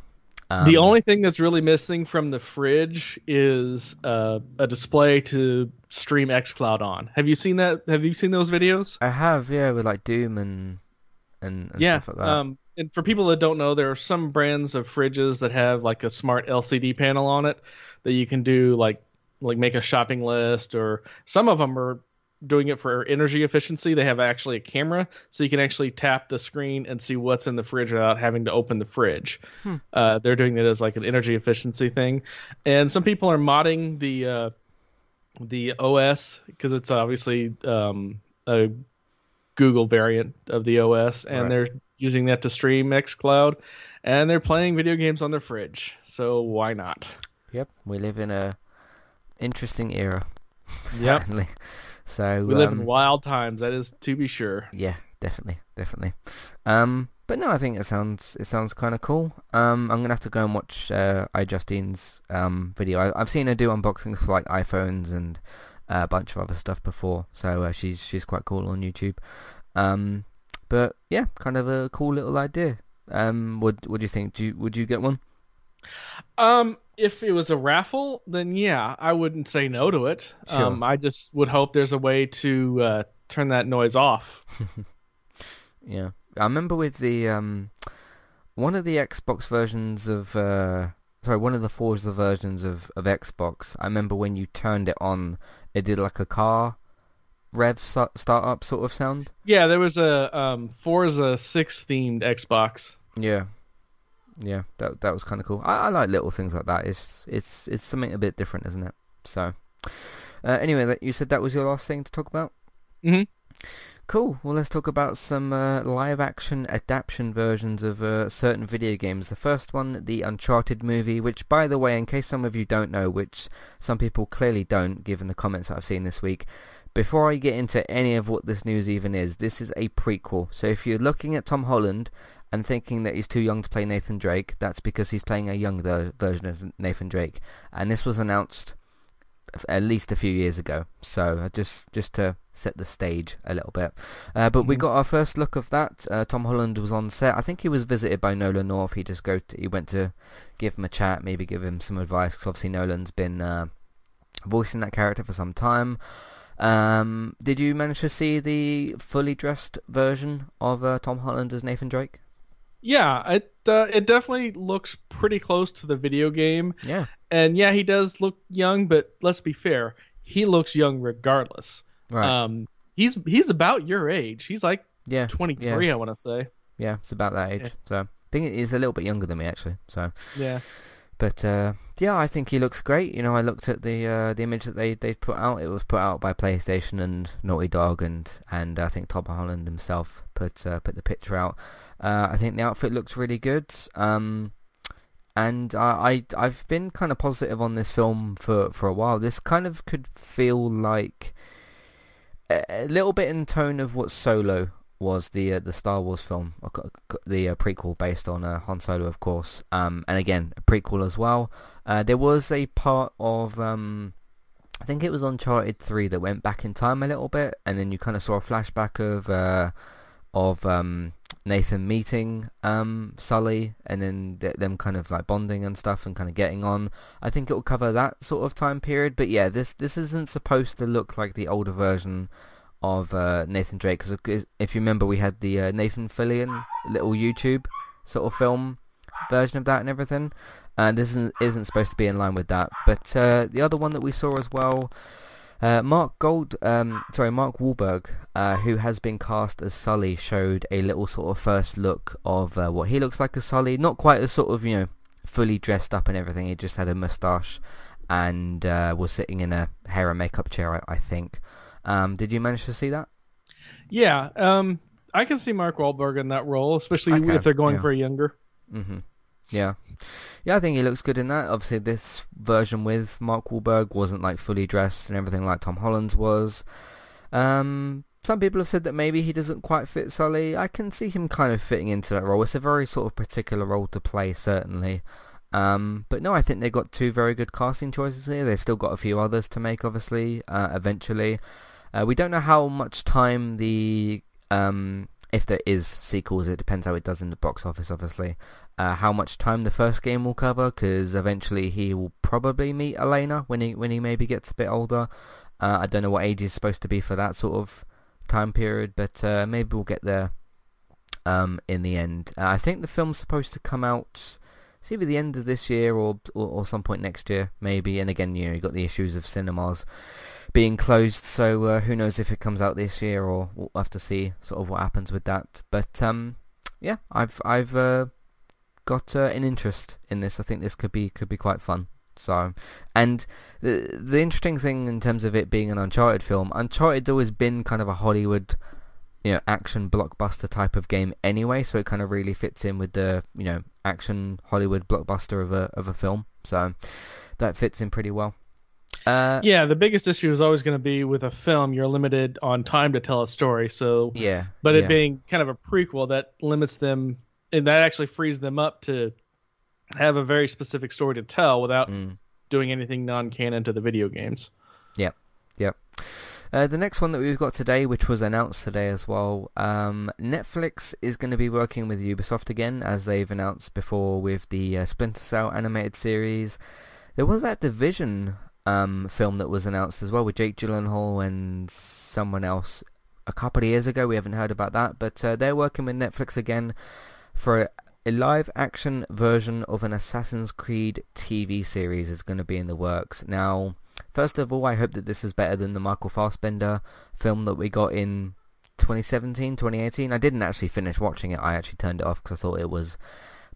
A: Um,
B: the only thing that's really missing from the fridge is uh, a display to stream XCloud on. Have you seen that? Have you seen those videos?
A: I have, yeah, with like Doom and and, and
B: yeah.
A: stuff like that.
B: Um, and for people that don't know, there are some brands of fridges that have like a smart LCD panel on it that you can do like like make a shopping list, or some of them are doing it for energy efficiency. They have actually a camera, so you can actually tap the screen and see what's in the fridge without having to open the fridge. Uh, they're doing it as like an energy efficiency thing, and some people are modding the uh, the OS because it's obviously um, a Google variant of the OS, and
A: Right.
B: they're using that to stream XCloud, and they're playing video games on their fridge. So why not?
A: Yep, we live in a interesting era.
B: Yep.
A: Certainly. So
B: We live
A: um,
B: in wild times. That is to be sure.
A: Yeah, definitely, definitely. Um, but no, I think it sounds it sounds kind of cool. Um, I'm gonna have to go and watch uh, iJustine's um video. I, I've seen her do unboxings for like iPhones and uh, a bunch of other stuff before, so uh, she's she's quite cool on YouTube. Um, but yeah, kind of a cool little idea. Um, what what do you think? Do you, would you get one?
B: Um, if it was a raffle, then yeah, I wouldn't say no to it.
A: Sure.
B: Um, I just would hope there's a way to uh, turn that noise off.
A: Yeah, I remember with the um, one of the Xbox versions of uh, sorry, one of the Forza versions of of Xbox. I remember when you turned it on, it did like a car rev so- startup sort of sound.
B: Yeah, there was a um, Forza 6 themed Xbox.
A: Yeah, yeah, that that was kind of cool. I, I like little things like that. It's it's it's something a bit different, isn't it? So, uh, anyway, that you said that was your last thing to talk about.
B: Mhm.
A: Cool. Well, let's talk about some uh, live-action adaptation versions of uh, certain video games. The first one, the Uncharted movie, which, by the way, in case some of you don't know, which some people clearly don't, given the comments that I've seen this week, before I get into any of what this news even is, this is a prequel. So if you're looking at Tom Holland and thinking that he's too young to play Nathan Drake, that's because he's playing a younger version of Nathan Drake. And this was announced at least a few years ago. So uh, just just to set the stage a little bit. Uh, but we
B: Mhm.
A: got our first look of that. Uh, Tom Holland was on set. I think he was visited by Nolan North. He just go to, he went to give him a chat, maybe give him some advice. Because obviously Nolan's been uh, voicing that character for some time. Um, did you manage to see the fully dressed version of uh, Tom Holland as Nathan Drake?
B: Yeah, it uh, it definitely looks pretty close to the video game,
A: Yeah.
B: and yeah, he does look young. But let's be fair, he looks young regardless.
A: Right.
B: Um, he's he's about your age. He's like
A: yeah.
B: 23, I want to say.
A: Yeah, it's about that age.
B: Yeah.
A: So I think he's a little bit younger than me actually. So
B: Yeah.
A: But uh, yeah, I think he looks great. You know, I looked at the uh, the image that they they put out. It was put out by PlayStation and Naughty Dog, and and I think Tom Holland himself put uh, put the picture out. Uh, I think the outfit looks really good. Um, and I, I I've been kind of positive on this film for for a while. This kind of could feel like a, a little bit in tone of what Solo was the uh, the Star Wars film, the uh, prequel based on uh, Han Solo, of course. Um, and again, a prequel as well. Uh, there was a part of um, I think it was Uncharted Three that went back in time a little bit, and then you kind of saw a flashback of uh, of um, Nathan meeting um, Sully and then th- them kind of like bonding and stuff and kind of getting on. I think it will cover that sort of time period. But yeah, this this isn't supposed to look like the older version of uh, Nathan Drake because if you remember, we had the uh, Nathan Fillion little YouTube sort of film version of that and everything. And this isn't, isn't supposed to be in line with that. But uh, the other one that we saw as well uh, Mark Gold, um, sorry, Mark Wahlberg, uh, who has been cast as Sully, showed a little sort of first look of uh, what he looks like as Sully. Not quite as sort of you know fully dressed up and everything. He just had a moustache and uh, was sitting in a hair and makeup chair, I, I think. Um, did you manage to see that?
B: Yeah, um, I can see Mark Wahlberg in that role, especially if they're going yeah. for a younger.
A: Mm-hmm. Yeah. Yeah, I think he looks good in that. Obviously, this version with Mark Wahlberg wasn't like fully dressed and everything like Tom Holland's was. Um, some people have said that maybe he doesn't quite fit Sully. I can see him kind of fitting into that role. It's a very sort of particular role to play, certainly. Um, but no, I think they've got two very good casting choices here. They've still got a few others to make, obviously, uh, eventually. Uh, we don't know how much time the um, if there is sequels, it depends how it does in the box office, obviously. Uh, how much time the first game will cover, because eventually he will probably meet Elena when he when he maybe gets a bit older. Uh, I don't know what age he's supposed to be for that sort of time period, but uh, maybe we'll get there um, in the end. Uh, I think the film's supposed to come out it's either the end of this year or, or, or some point next year, maybe. And again, you know, you got the issues of cinemas being closed, so uh, who knows if it comes out this year or we'll have to see sort of what happens with that. But um, yeah, I've I've uh, got uh, an interest in this. I think this could be could be quite fun. So, and the the interesting thing in terms of it being an Uncharted film, Uncharted's always been kind of a Hollywood, you know, action blockbuster type of game anyway. So it kind of really fits in with the you know action Hollywood blockbuster of a of a film. So that fits in pretty well.
B: Uh, yeah, the biggest issue is always going to be with a film, you're limited on time to tell a story. So
A: yeah,
B: but it
A: yeah.
B: being kind of a prequel, that limits them, and that actually frees them up to have a very specific story to tell without mm. doing anything non-canon to the video games.
A: Yep, yep. Uh, the next one that we've got today, which was announced today as well, um, Netflix is going to be working with Ubisoft again, as they've announced before with the uh, Splinter Cell animated series. There was that Division um, film that was announced as well with Jake Gyllenhaal and someone else a couple of years ago. We haven't heard about that, but uh, they're working with Netflix again for a, live action version of an Assassin's Creed TV series is going to be in the works. Now, first of all, I hope that this is better than the Michael Fassbender film that we got in 2017, 2018. I didn't actually finish watching it. I actually turned it off because I thought it was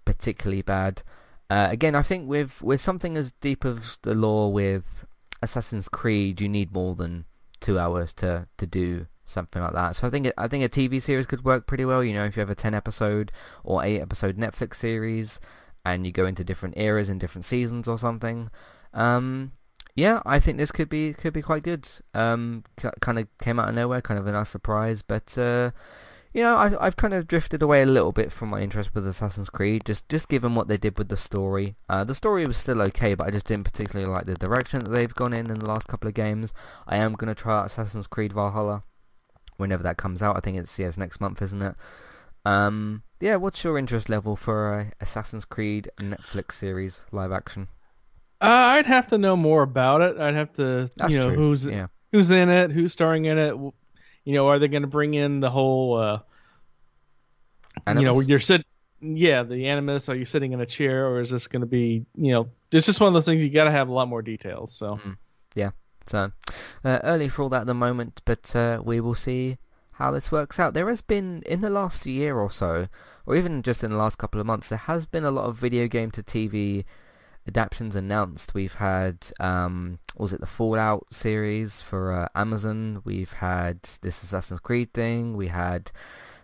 A: particularly bad. Uh, again, I think with with something as deep as the lore with Assassin's Creed, you need more than two hours to, to do something like that. So I think I think a TV series could work pretty well. You know, if you have a ten episode or eight episode Netflix series, and you go into different eras and different seasons or something. Um, yeah, I think this could be could be quite good. Um, kind of came out of nowhere, kind of a nice surprise, but uh, you know, I've, I've kind of drifted away a little bit from my interest with Assassin's Creed, just just given what they did with the story. Uh, the story was still okay, but I just didn't particularly like the direction that they've gone in in the last couple of games. I am going to try out Assassin's Creed Valhalla whenever that comes out. I think it's, yes, next month, isn't it? Um, yeah, what's your interest level for a Assassin's Creed Netflix series live action?
B: Uh, I'd have to know more about it. I'd have to,
A: That's
B: you know,
A: true.
B: who's
A: yeah.
B: who's in it, who's starring in it. You know, are they going to bring in the whole, uh,
A: Animus?
B: you know, you're sitting, yeah, the animus. Are you sitting in a chair, or is this going to be, you know, it's just one of those things you got to have a lot more details. So,
A: mm. yeah. So, uh, early for all that at the moment, but uh, we will see how this works out. There has been, in the last year or so, or even just in the last couple of months, there has been a lot of video game to TV adaptations announced. We've had, um, was it the Fallout series for uh, Amazon? We've had this Assassin's Creed thing. We had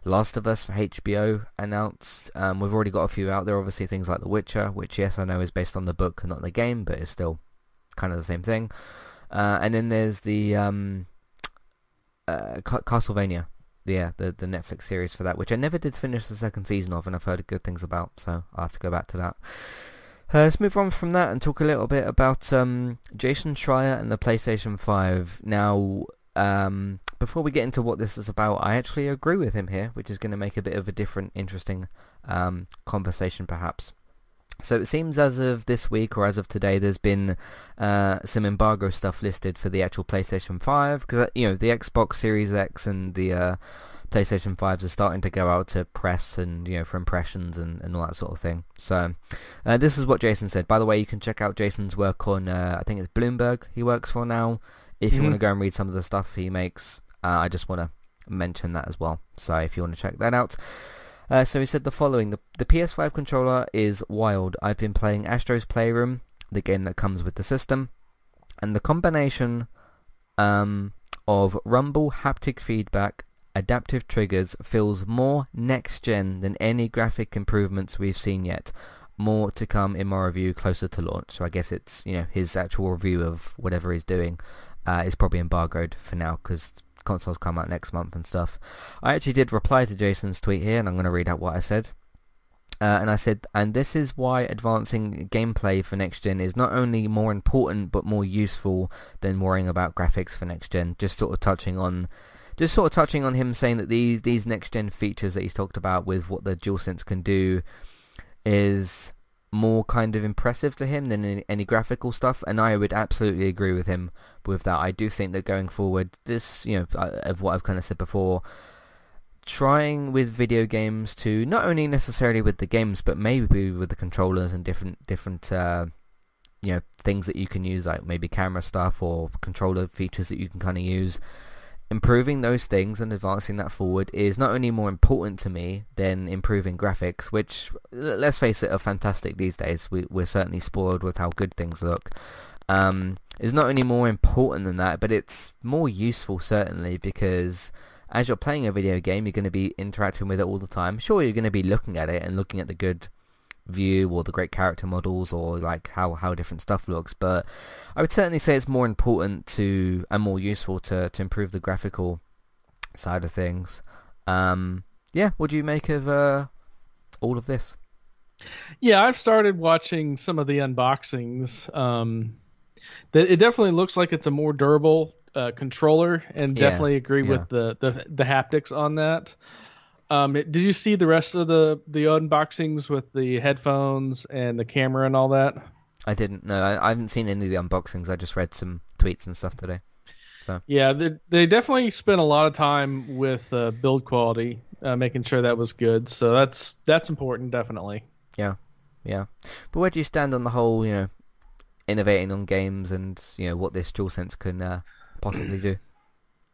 A: Last of Us for HBO announced. Um, we've already got a few out there. Obviously, things like The Witcher, which yes, I know is based on the book, not the game, but it's still kind of the same thing. Uh, and then there's the um, uh, Castlevania, yeah, the the Netflix series for that, which I never did finish the second season of, and I've heard good things about, so I'll have to go back to that. Uh, let's move on from that and talk a little bit about um, Jason Schreier and the PlayStation 5. Now, um, before we get into what this is about, I actually agree with him here, which is going to make a bit of a different, interesting um, conversation perhaps. So it seems as of this week or as of today, there's been uh, some embargo stuff listed for the actual PlayStation 5 because uh, you know the Xbox Series X and the uh, PlayStation 5s are starting to go out to press and you know for impressions and, and all that sort of thing. So uh, this is what Jason said. By the way, you can check out Jason's work on uh, I think it's Bloomberg he works for now. If you mm-hmm. want to go and read some of the stuff he makes, uh, I just want to mention that as well. So if you want to check that out. Uh, so he said the following: the, the PS5 controller is wild. I've been playing Astro's Playroom, the game that comes with the system, and the combination um, of rumble haptic feedback adaptive triggers feels more next-gen than any graphic improvements we've seen yet. More to come in my review closer to launch. So I guess it's, you know, his actual review of whatever he's doing uh, is probably embargoed for now because consoles come out next month and stuff. I actually did reply to Jason's tweet here and I'm going to read out what I said. Uh, and I said, and this is why advancing gameplay for next gen is not only more important but more useful than worrying about graphics for next gen. Just sort of touching on just sort of touching on him saying that these these next gen features that he's talked about with what the DualSense can do is more kind of impressive to him than any, any, graphical stuff, and I would absolutely agree with him with that. I do think that going forward, this you know of what I've kind of said before, trying with video games to not only necessarily with the games, but maybe with the controllers and different different. Uh, you know things that you can use like maybe camera stuff or controller features that you can kind of use improving those things and advancing that forward is not only more important to me than improving graphics, which, let's face it, are fantastic these days. We, we're certainly spoiled with how good things look. Um, is not only more important than that, but it's more useful certainly because as you're playing a video game, you're going to be interacting with it all the time. Sure, you're going to be looking at it and looking at the good view or the great character models or like how, how different stuff looks but I would certainly say it's more important to and more useful to, to improve the graphical side of things. Um, yeah what do you make of uh, all of this?
B: Yeah I've started watching some of the unboxings um, that it definitely looks like it's a more durable uh, controller and yeah, definitely agree yeah. with the, the the haptics on that um, did you see the rest of the the unboxings with the headphones and the camera and all that?
A: I didn't. No, I, I haven't seen any of the unboxings. I just read some tweets and stuff today. So
B: yeah, they, they definitely spent a lot of time with uh, build quality, uh, making sure that was good. So that's that's important, definitely.
A: Yeah, yeah. But where do you stand on the whole, you know, innovating on games and you know what this DualSense can uh, possibly do?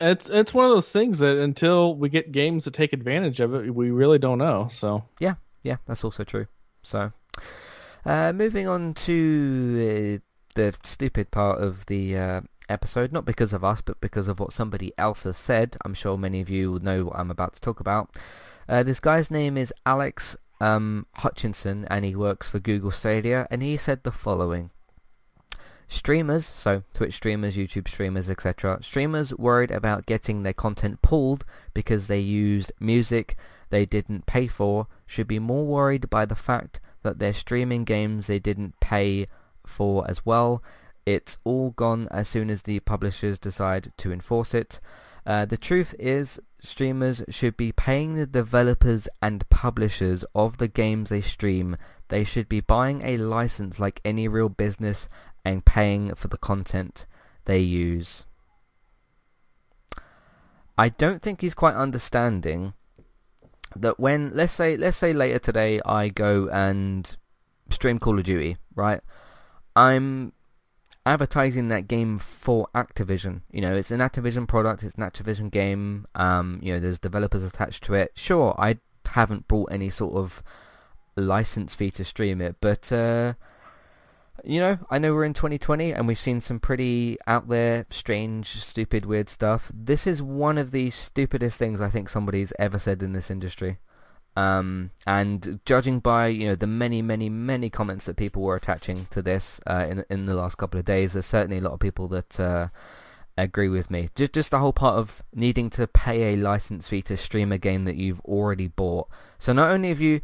B: It's it's one of those things that until we get games to take advantage of it, we really don't know. So
A: yeah, yeah, that's also true. So uh, moving on to uh, the stupid part of the uh, episode, not because of us, but because of what somebody else has said. I'm sure many of you know what I'm about to talk about. Uh, this guy's name is Alex um, Hutchinson, and he works for Google Stadia, and he said the following. Streamers, so Twitch streamers, YouTube streamers, etc. Streamers worried about getting their content pulled because they used music they didn't pay for should be more worried by the fact that they're streaming games they didn't pay for as well. It's all gone as soon as the publishers decide to enforce it. Uh, the truth is, streamers should be paying the developers and publishers of the games they stream. They should be buying a license like any real business and paying for the content they use. I don't think he's quite understanding that when let's say let's say later today I go and stream Call of Duty, right? I'm advertising that game for Activision. You know, it's an Activision product, it's an Activision game. Um, you know, there's developers attached to it. Sure, I haven't brought any sort of license fee to stream it, but uh, you know, I know we're in 2020 and we've seen some pretty out there, strange, stupid, weird stuff. This is one of the stupidest things I think somebody's ever said in this industry. Um, and judging by you know the many, many, many comments that people were attaching to this uh, in in the last couple of days, there's certainly a lot of people that uh, agree with me. Just just the whole part of needing to pay a license fee to stream a game that you've already bought. So not only have you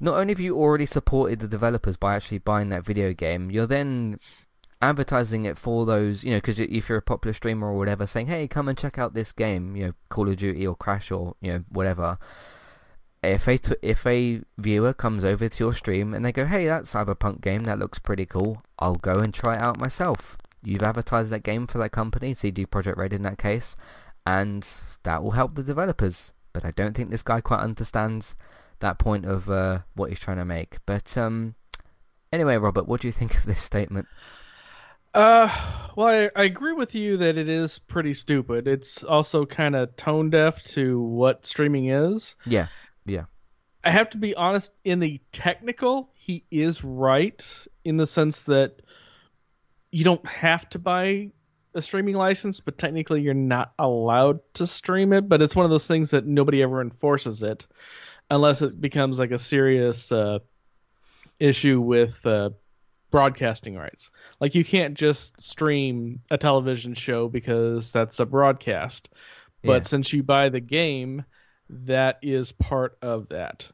A: not only have you already supported the developers by actually buying that video game, you're then advertising it for those, you know, because if you're a popular streamer or whatever, saying, hey, come and check out this game, you know, Call of Duty or Crash or, you know, whatever. If a, t- if a viewer comes over to your stream and they go, hey, that Cyberpunk game, that looks pretty cool, I'll go and try it out myself. You've advertised that game for that company, CD Projekt Red in that case, and that will help the developers. But I don't think this guy quite understands that point of uh, what he's trying to make. But um, anyway, Robert, what do you think of this statement?
B: Uh, well, I, I agree with you that it is pretty stupid. It's also kind of tone deaf to what streaming is.
A: Yeah, yeah.
B: I have to be honest, in the technical, he is right in the sense that you don't have to buy a streaming license, but technically you're not allowed to stream it. But it's one of those things that nobody ever enforces it unless it becomes like a serious uh, issue with uh, broadcasting rights. Like you can't just stream a television show because that's a broadcast. But
A: Yeah.
B: since you buy the game, that is part of that.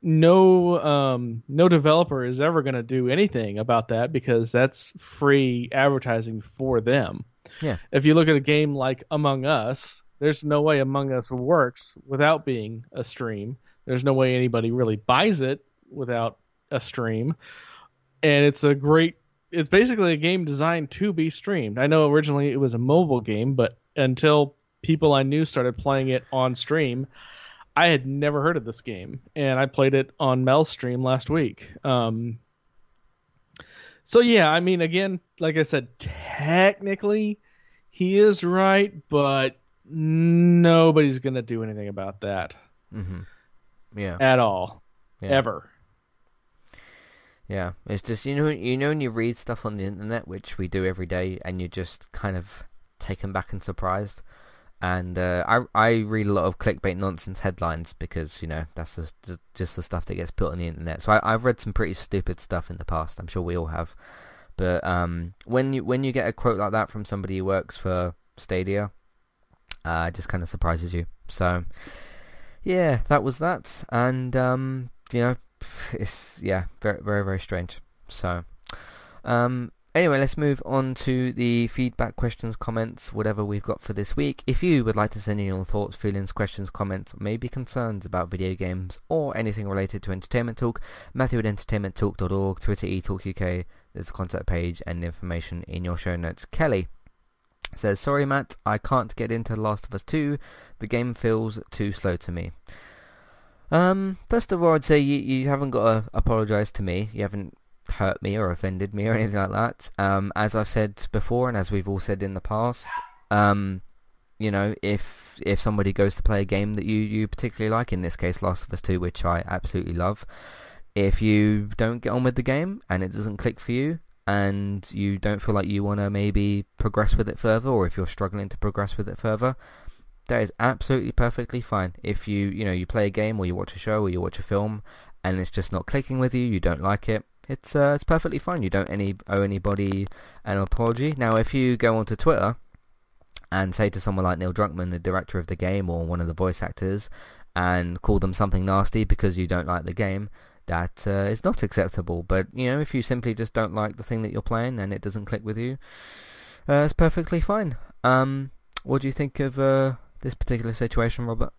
B: No, um, no developer is ever going to do anything about that because that's free advertising for them.
A: Yeah.
B: If you look at a game like Among Us, there's no way Among Us works without being a stream. There's no way anybody really buys it without a stream. And it's a great it's basically a game designed to be streamed. I know originally it was a mobile game, but until people I knew started playing it on stream, I had never heard of this game, and I played it on Mel's stream last week. Um, so yeah, I mean, again, like I said, technically he is right, but nobody's gonna do anything about that
A: hmm Yeah,
B: at all,
A: yeah.
B: ever.
A: Yeah, it's just you know you know when you read stuff on the internet, which we do every day, and you're just kind of taken back and surprised. And uh, I I read a lot of clickbait nonsense headlines because you know that's just just the stuff that gets put on the internet. So I, I've read some pretty stupid stuff in the past. I'm sure we all have. But um, when you when you get a quote like that from somebody who works for Stadia, uh, it just kind of surprises you. So yeah, that was that, and um, you know it's yeah very very very strange. So um anyway let's move on to the feedback questions comments whatever we've got for this week. If you would like to send in your thoughts feelings questions comments maybe concerns about video games or anything related to entertainment talk matthew at entertainmenttalk.org twitter etalkuk there's a contact page and information in your show notes. Kelly says sorry matt i can't get into last of us 2 the game feels too slow to me um, first of all, I'd say you, you haven't got to apologise to me. You haven't hurt me or offended me or anything like that. Um, as I've said before, and as we've all said in the past, um, you know, if if somebody goes to play a game that you, you particularly like, in this case, Last of Us 2, which I absolutely love, if you don't get on with the game and it doesn't click for you, and you don't feel like you want to maybe progress with it further, or if you're struggling to progress with it further, that is absolutely perfectly fine. If you, you know, you play a game or you watch a show or you watch a film and it's just not clicking with you, you don't like it, it's uh, it's perfectly fine. You don't any owe anybody an apology. Now, if you go onto Twitter and say to someone like Neil Druckmann, the director of the game or one of the voice actors, and call them something nasty because you don't like the game, that uh, is not acceptable. But you know, if you simply just don't like the thing that you're playing and it doesn't click with you, uh, it's perfectly fine. Um, what do you think of uh, this particular situation, Robert?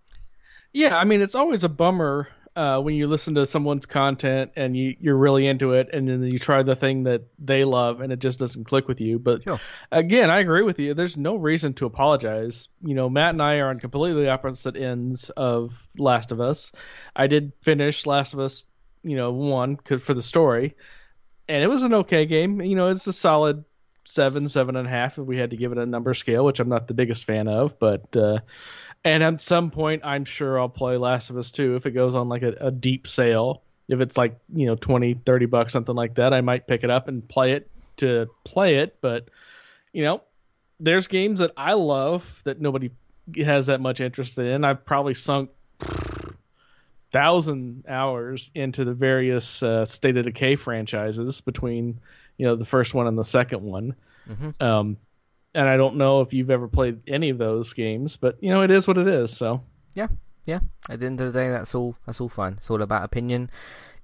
B: Yeah, I mean, it's always a bummer uh, when you listen to someone's content and you, you're really into it, and then you try the thing that they love and it just doesn't click with you. But
A: Sure.
B: again, I agree with you. There's no reason to apologize. You know, Matt and I are on completely opposite ends of Last of Us. I did finish Last of Us, you know, one for the story, and it was an okay game. You know, it's a solid seven, seven and a half if we had to give it a number scale, which I'm not the biggest fan of, but. Uh, and at some point, I'm sure I'll play Last of Us 2 if it goes on like a, a deep sale. if it's like you know 20 30 bucks something like that i might pick it up and play it to play it but you know there's games that i love that nobody has that much interest in i've probably sunk thousand hours into the various uh, state of decay franchises between you know the first one and the second one
A: Mhm.
B: um and i don't know if you've ever played any of those games but you know it is what it is so
A: Yeah, yeah. At the end of the day, that's all. That's all fine. It's all about opinion.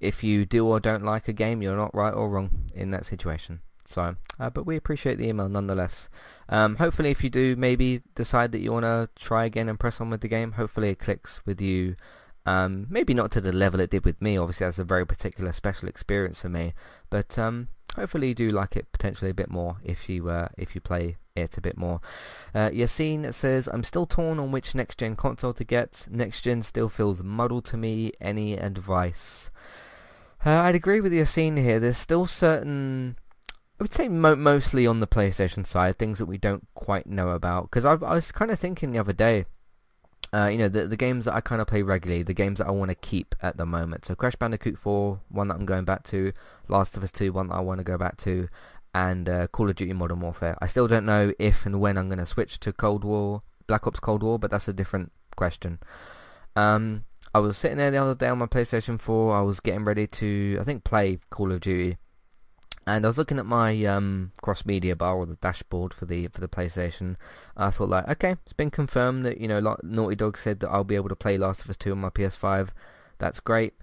A: If you do or don't like a game, you're not right or wrong in that situation. So, uh, but we appreciate the email nonetheless. Um, hopefully, if you do maybe decide that you want to try again and press on with the game, hopefully it clicks with you. Um, maybe not to the level it did with me. Obviously, that's a very particular special experience for me. But um, hopefully, you do like it potentially a bit more if you uh, if you play it a bit more. Uh, Yassine says, I'm still torn on which next-gen console to get. Next-gen still feels muddled to me. Any advice? Uh, I'd agree with Yassine here. There's still certain... I would say mo- mostly on the PlayStation side, things that we don't quite know about. Because I was kind of thinking the other day, uh, you know, the the games that I kind of play regularly, the games that I want to keep at the moment. So Crash Bandicoot 4, one that I'm going back to. Last of Us 2, one that I want to go back to and uh, Call of Duty Modern Warfare. I still don't know if and when I'm going to switch to Cold War, Black Ops Cold War, but that's a different question. Um, I was sitting there the other day on my PlayStation 4. I was getting ready to, I think, play Call of Duty, and I was looking at my um, cross media bar or the dashboard for the for the PlayStation. I thought like, okay, it's been confirmed that you know, like Naughty Dog said that I'll be able to play Last of Us 2 on my PS5. That's great.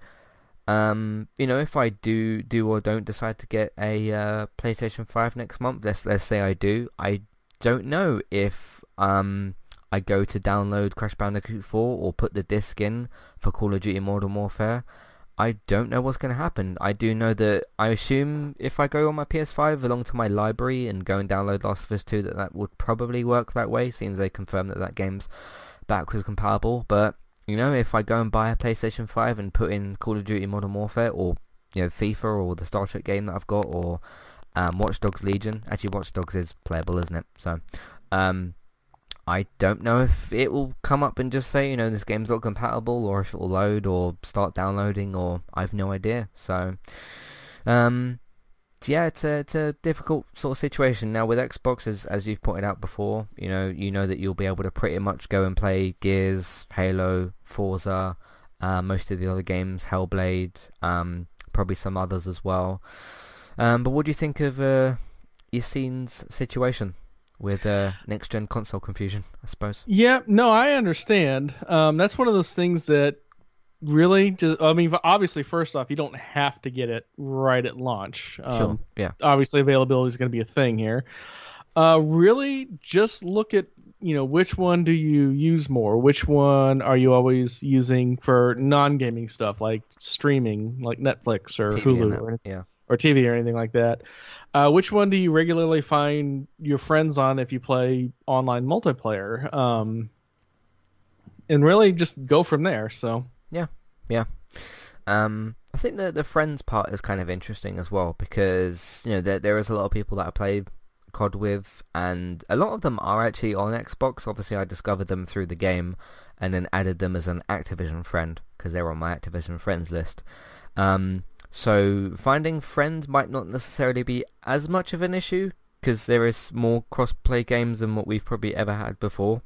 A: Um, you know, if I do do or don't decide to get a uh, PlayStation 5 next month, let's let's say I do, I don't know if um I go to download Crash Bandicoot 4 or put the disc in for Call of Duty Modern Warfare. I don't know what's going to happen. I do know that I assume if I go on my PS5 along to my library and go and download Last of Us 2 that that would probably work that way, since they confirmed that that game's backwards compatible. But you know, if I go and buy a PlayStation 5 and put in Call of Duty Modern Warfare or, you know, FIFA or the Star Trek game that I've got or um, Watch Dogs Legion. Actually, Watch Dogs is playable, isn't it? So, um, I don't know if it will come up and just say, you know, this game's not compatible or if it will load or start downloading or I've no idea. So, um, yeah, it's a, it's a difficult sort of situation. Now with Xbox, as, as you've pointed out before, you know, you know that you'll be able to pretty much go and play Gears, Halo, Forza, uh, most of the other games, Hellblade, um, probably some others as well. Um, but what do you think of uh, Yassine's situation with uh, next-gen console confusion, I suppose?
B: Yeah, no, I understand. Um, that's one of those things that really just, I mean, obviously, first off, you don't have to get it right at launch. Um,
A: Sure, yeah.
B: Obviously, availability is going to be a thing here. Uh, really, just look at, you know, which one do you use more? Which one are you always using for non-gaming stuff like streaming, like Netflix or
A: TV
B: Hulu or,
A: yeah.
B: or TV or anything like that? Uh, which one do you regularly find your friends on if you play online multiplayer? Um, and really just go from there. So
A: Yeah, yeah. Um, I think the the friends part is kind of interesting as well because you know there there is a lot of people that I play COD with, and a lot of them are actually on Xbox. Obviously, I discovered them through the game, and then added them as an Activision friend because they were on my Activision friends list. Um, so finding friends might not necessarily be as much of an issue because there is more cross-play games than what we've probably ever had before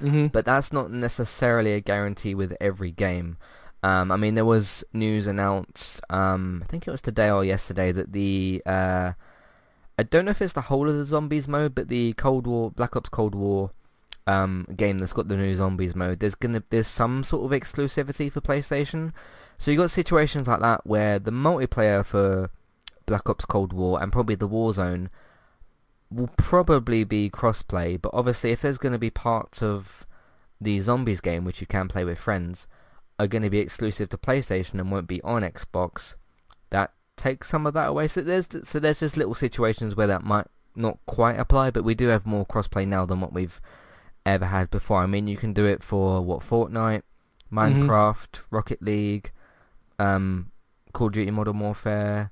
B: Mhm.
A: but that's not necessarily a guarantee with every game. Um, I mean, there was news announced, um, I think it was today or yesterday, that the, uh, I don't know if it's the whole of the zombies mode, but the Cold War, Black Ops Cold War um, game that's got the new zombies mode, there's gonna there's some sort of exclusivity for PlayStation. So you got situations like that where the multiplayer for Black Ops Cold War and probably the Warzone will probably be crossplay, but obviously if there's going to be parts of the zombies game which you can play with friends are going to be exclusive to PlayStation and won't be on Xbox, that takes some of that away. So there's so there's just little situations where that might not quite apply, but we do have more crossplay now than what we've ever had before. I mean, you can do it for what Fortnite, mm-hmm. Minecraft, Rocket League, um, Call of Duty Modern Warfare.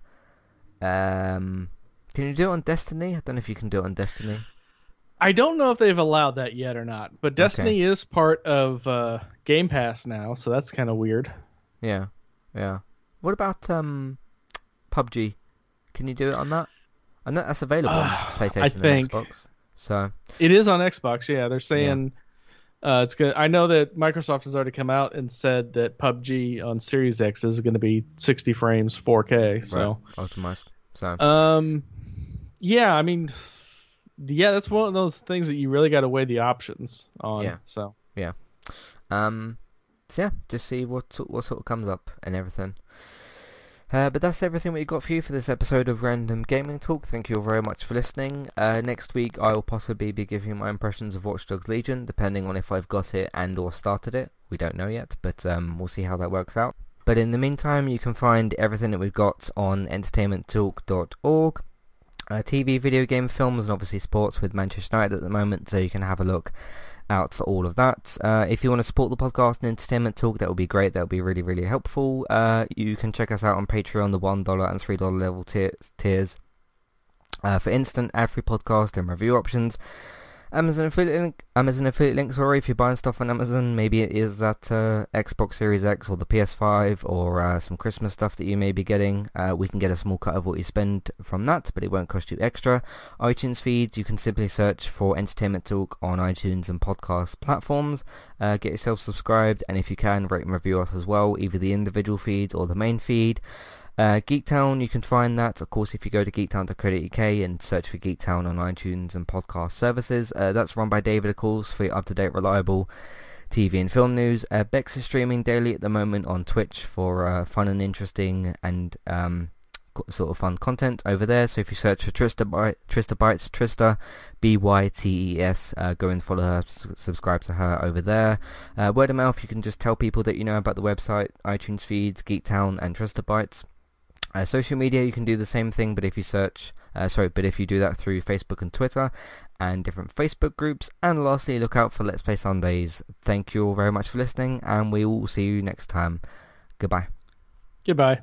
A: Um, can you do it on Destiny? I don't know if you can do it on Destiny.
B: I don't know if they've allowed that yet or not, but Destiny is part of uh, Game Pass now, so that's kind of weird.
A: Yeah, yeah. What about um, PUBG? Can you do it on that? I know that's available on
B: Uh,
A: PlayStation
B: I
A: and
B: think-
A: Xbox. So
B: It is on Xbox. Yeah, they're saying uh, it's good. I know that Microsoft has already come out and said that PUBG on Series X is going to be 60 frames, 4K. So,
A: right, optimized. So
B: um, yeah, I mean, yeah, that's one of those things that you really got to weigh the options on.
A: Yeah.
B: So, yeah.
A: Um, so yeah, just see what what sort of comes up and everything. Uh, but that's everything we've got for you for this episode of Random Gaming Talk. Thank you all very much for listening. Uh, next week I will possibly be giving my impressions of Watch Dogs Legion, depending on if I've got it and or started it. We don't know yet, but um, we'll see how that works out. But in the meantime, you can find everything that we've got on entertainmenttalk.org. Uh, TV, video game, films, and obviously sports with Manchester United at the moment, so you can have a look out for all of that. Uh, if you want to support the podcast and Entertainment Talk, that would be great. That would be really, really helpful. Uh, you can check us out on Patreon, the $1 and $3 level tier- tiers. Uh, for instant ad-free podcast and review options. Amazon affiliate link, Amazon affiliate link, sorry, if you're buying stuff on Amazon, maybe it is that uh, Xbox Series X or the PS5 or uh, some Christmas stuff that you may be getting. Uh, we can get a small cut of what you spend from that, but it won't cost you extra. iTunes feeds, you can simply search for Entertainment Talk on iTunes and podcast platforms. Uh, get yourself subscribed, and if you can, rate and review us as well, either the individual feeds or the main feed. Uh, Geektown, you can find that, of course, if you go to geektown.co.uk and search for Geektown on iTunes and podcast services. Uh, that's run by David, of course, for up-to-date, reliable TV and film news. Uh, Bex is streaming daily at the moment on Twitch for uh, fun and interesting and um, sort of fun content over there. So if you search for Trista, By- Trista Bytes, Trista, B-Y-T-E-S, uh, go and follow her, s- subscribe to her over there. Uh, word of mouth, you can just tell people that you know about the website, iTunes feeds, Geektown, and Trista Bytes. Uh, social media, you can do the same thing, but if you search, uh, sorry, but if you do that through Facebook and Twitter and different Facebook groups. And lastly, look out for Let's Play Sundays. Thank you all very much for listening, and we will see you next time. Goodbye.
B: goodbye.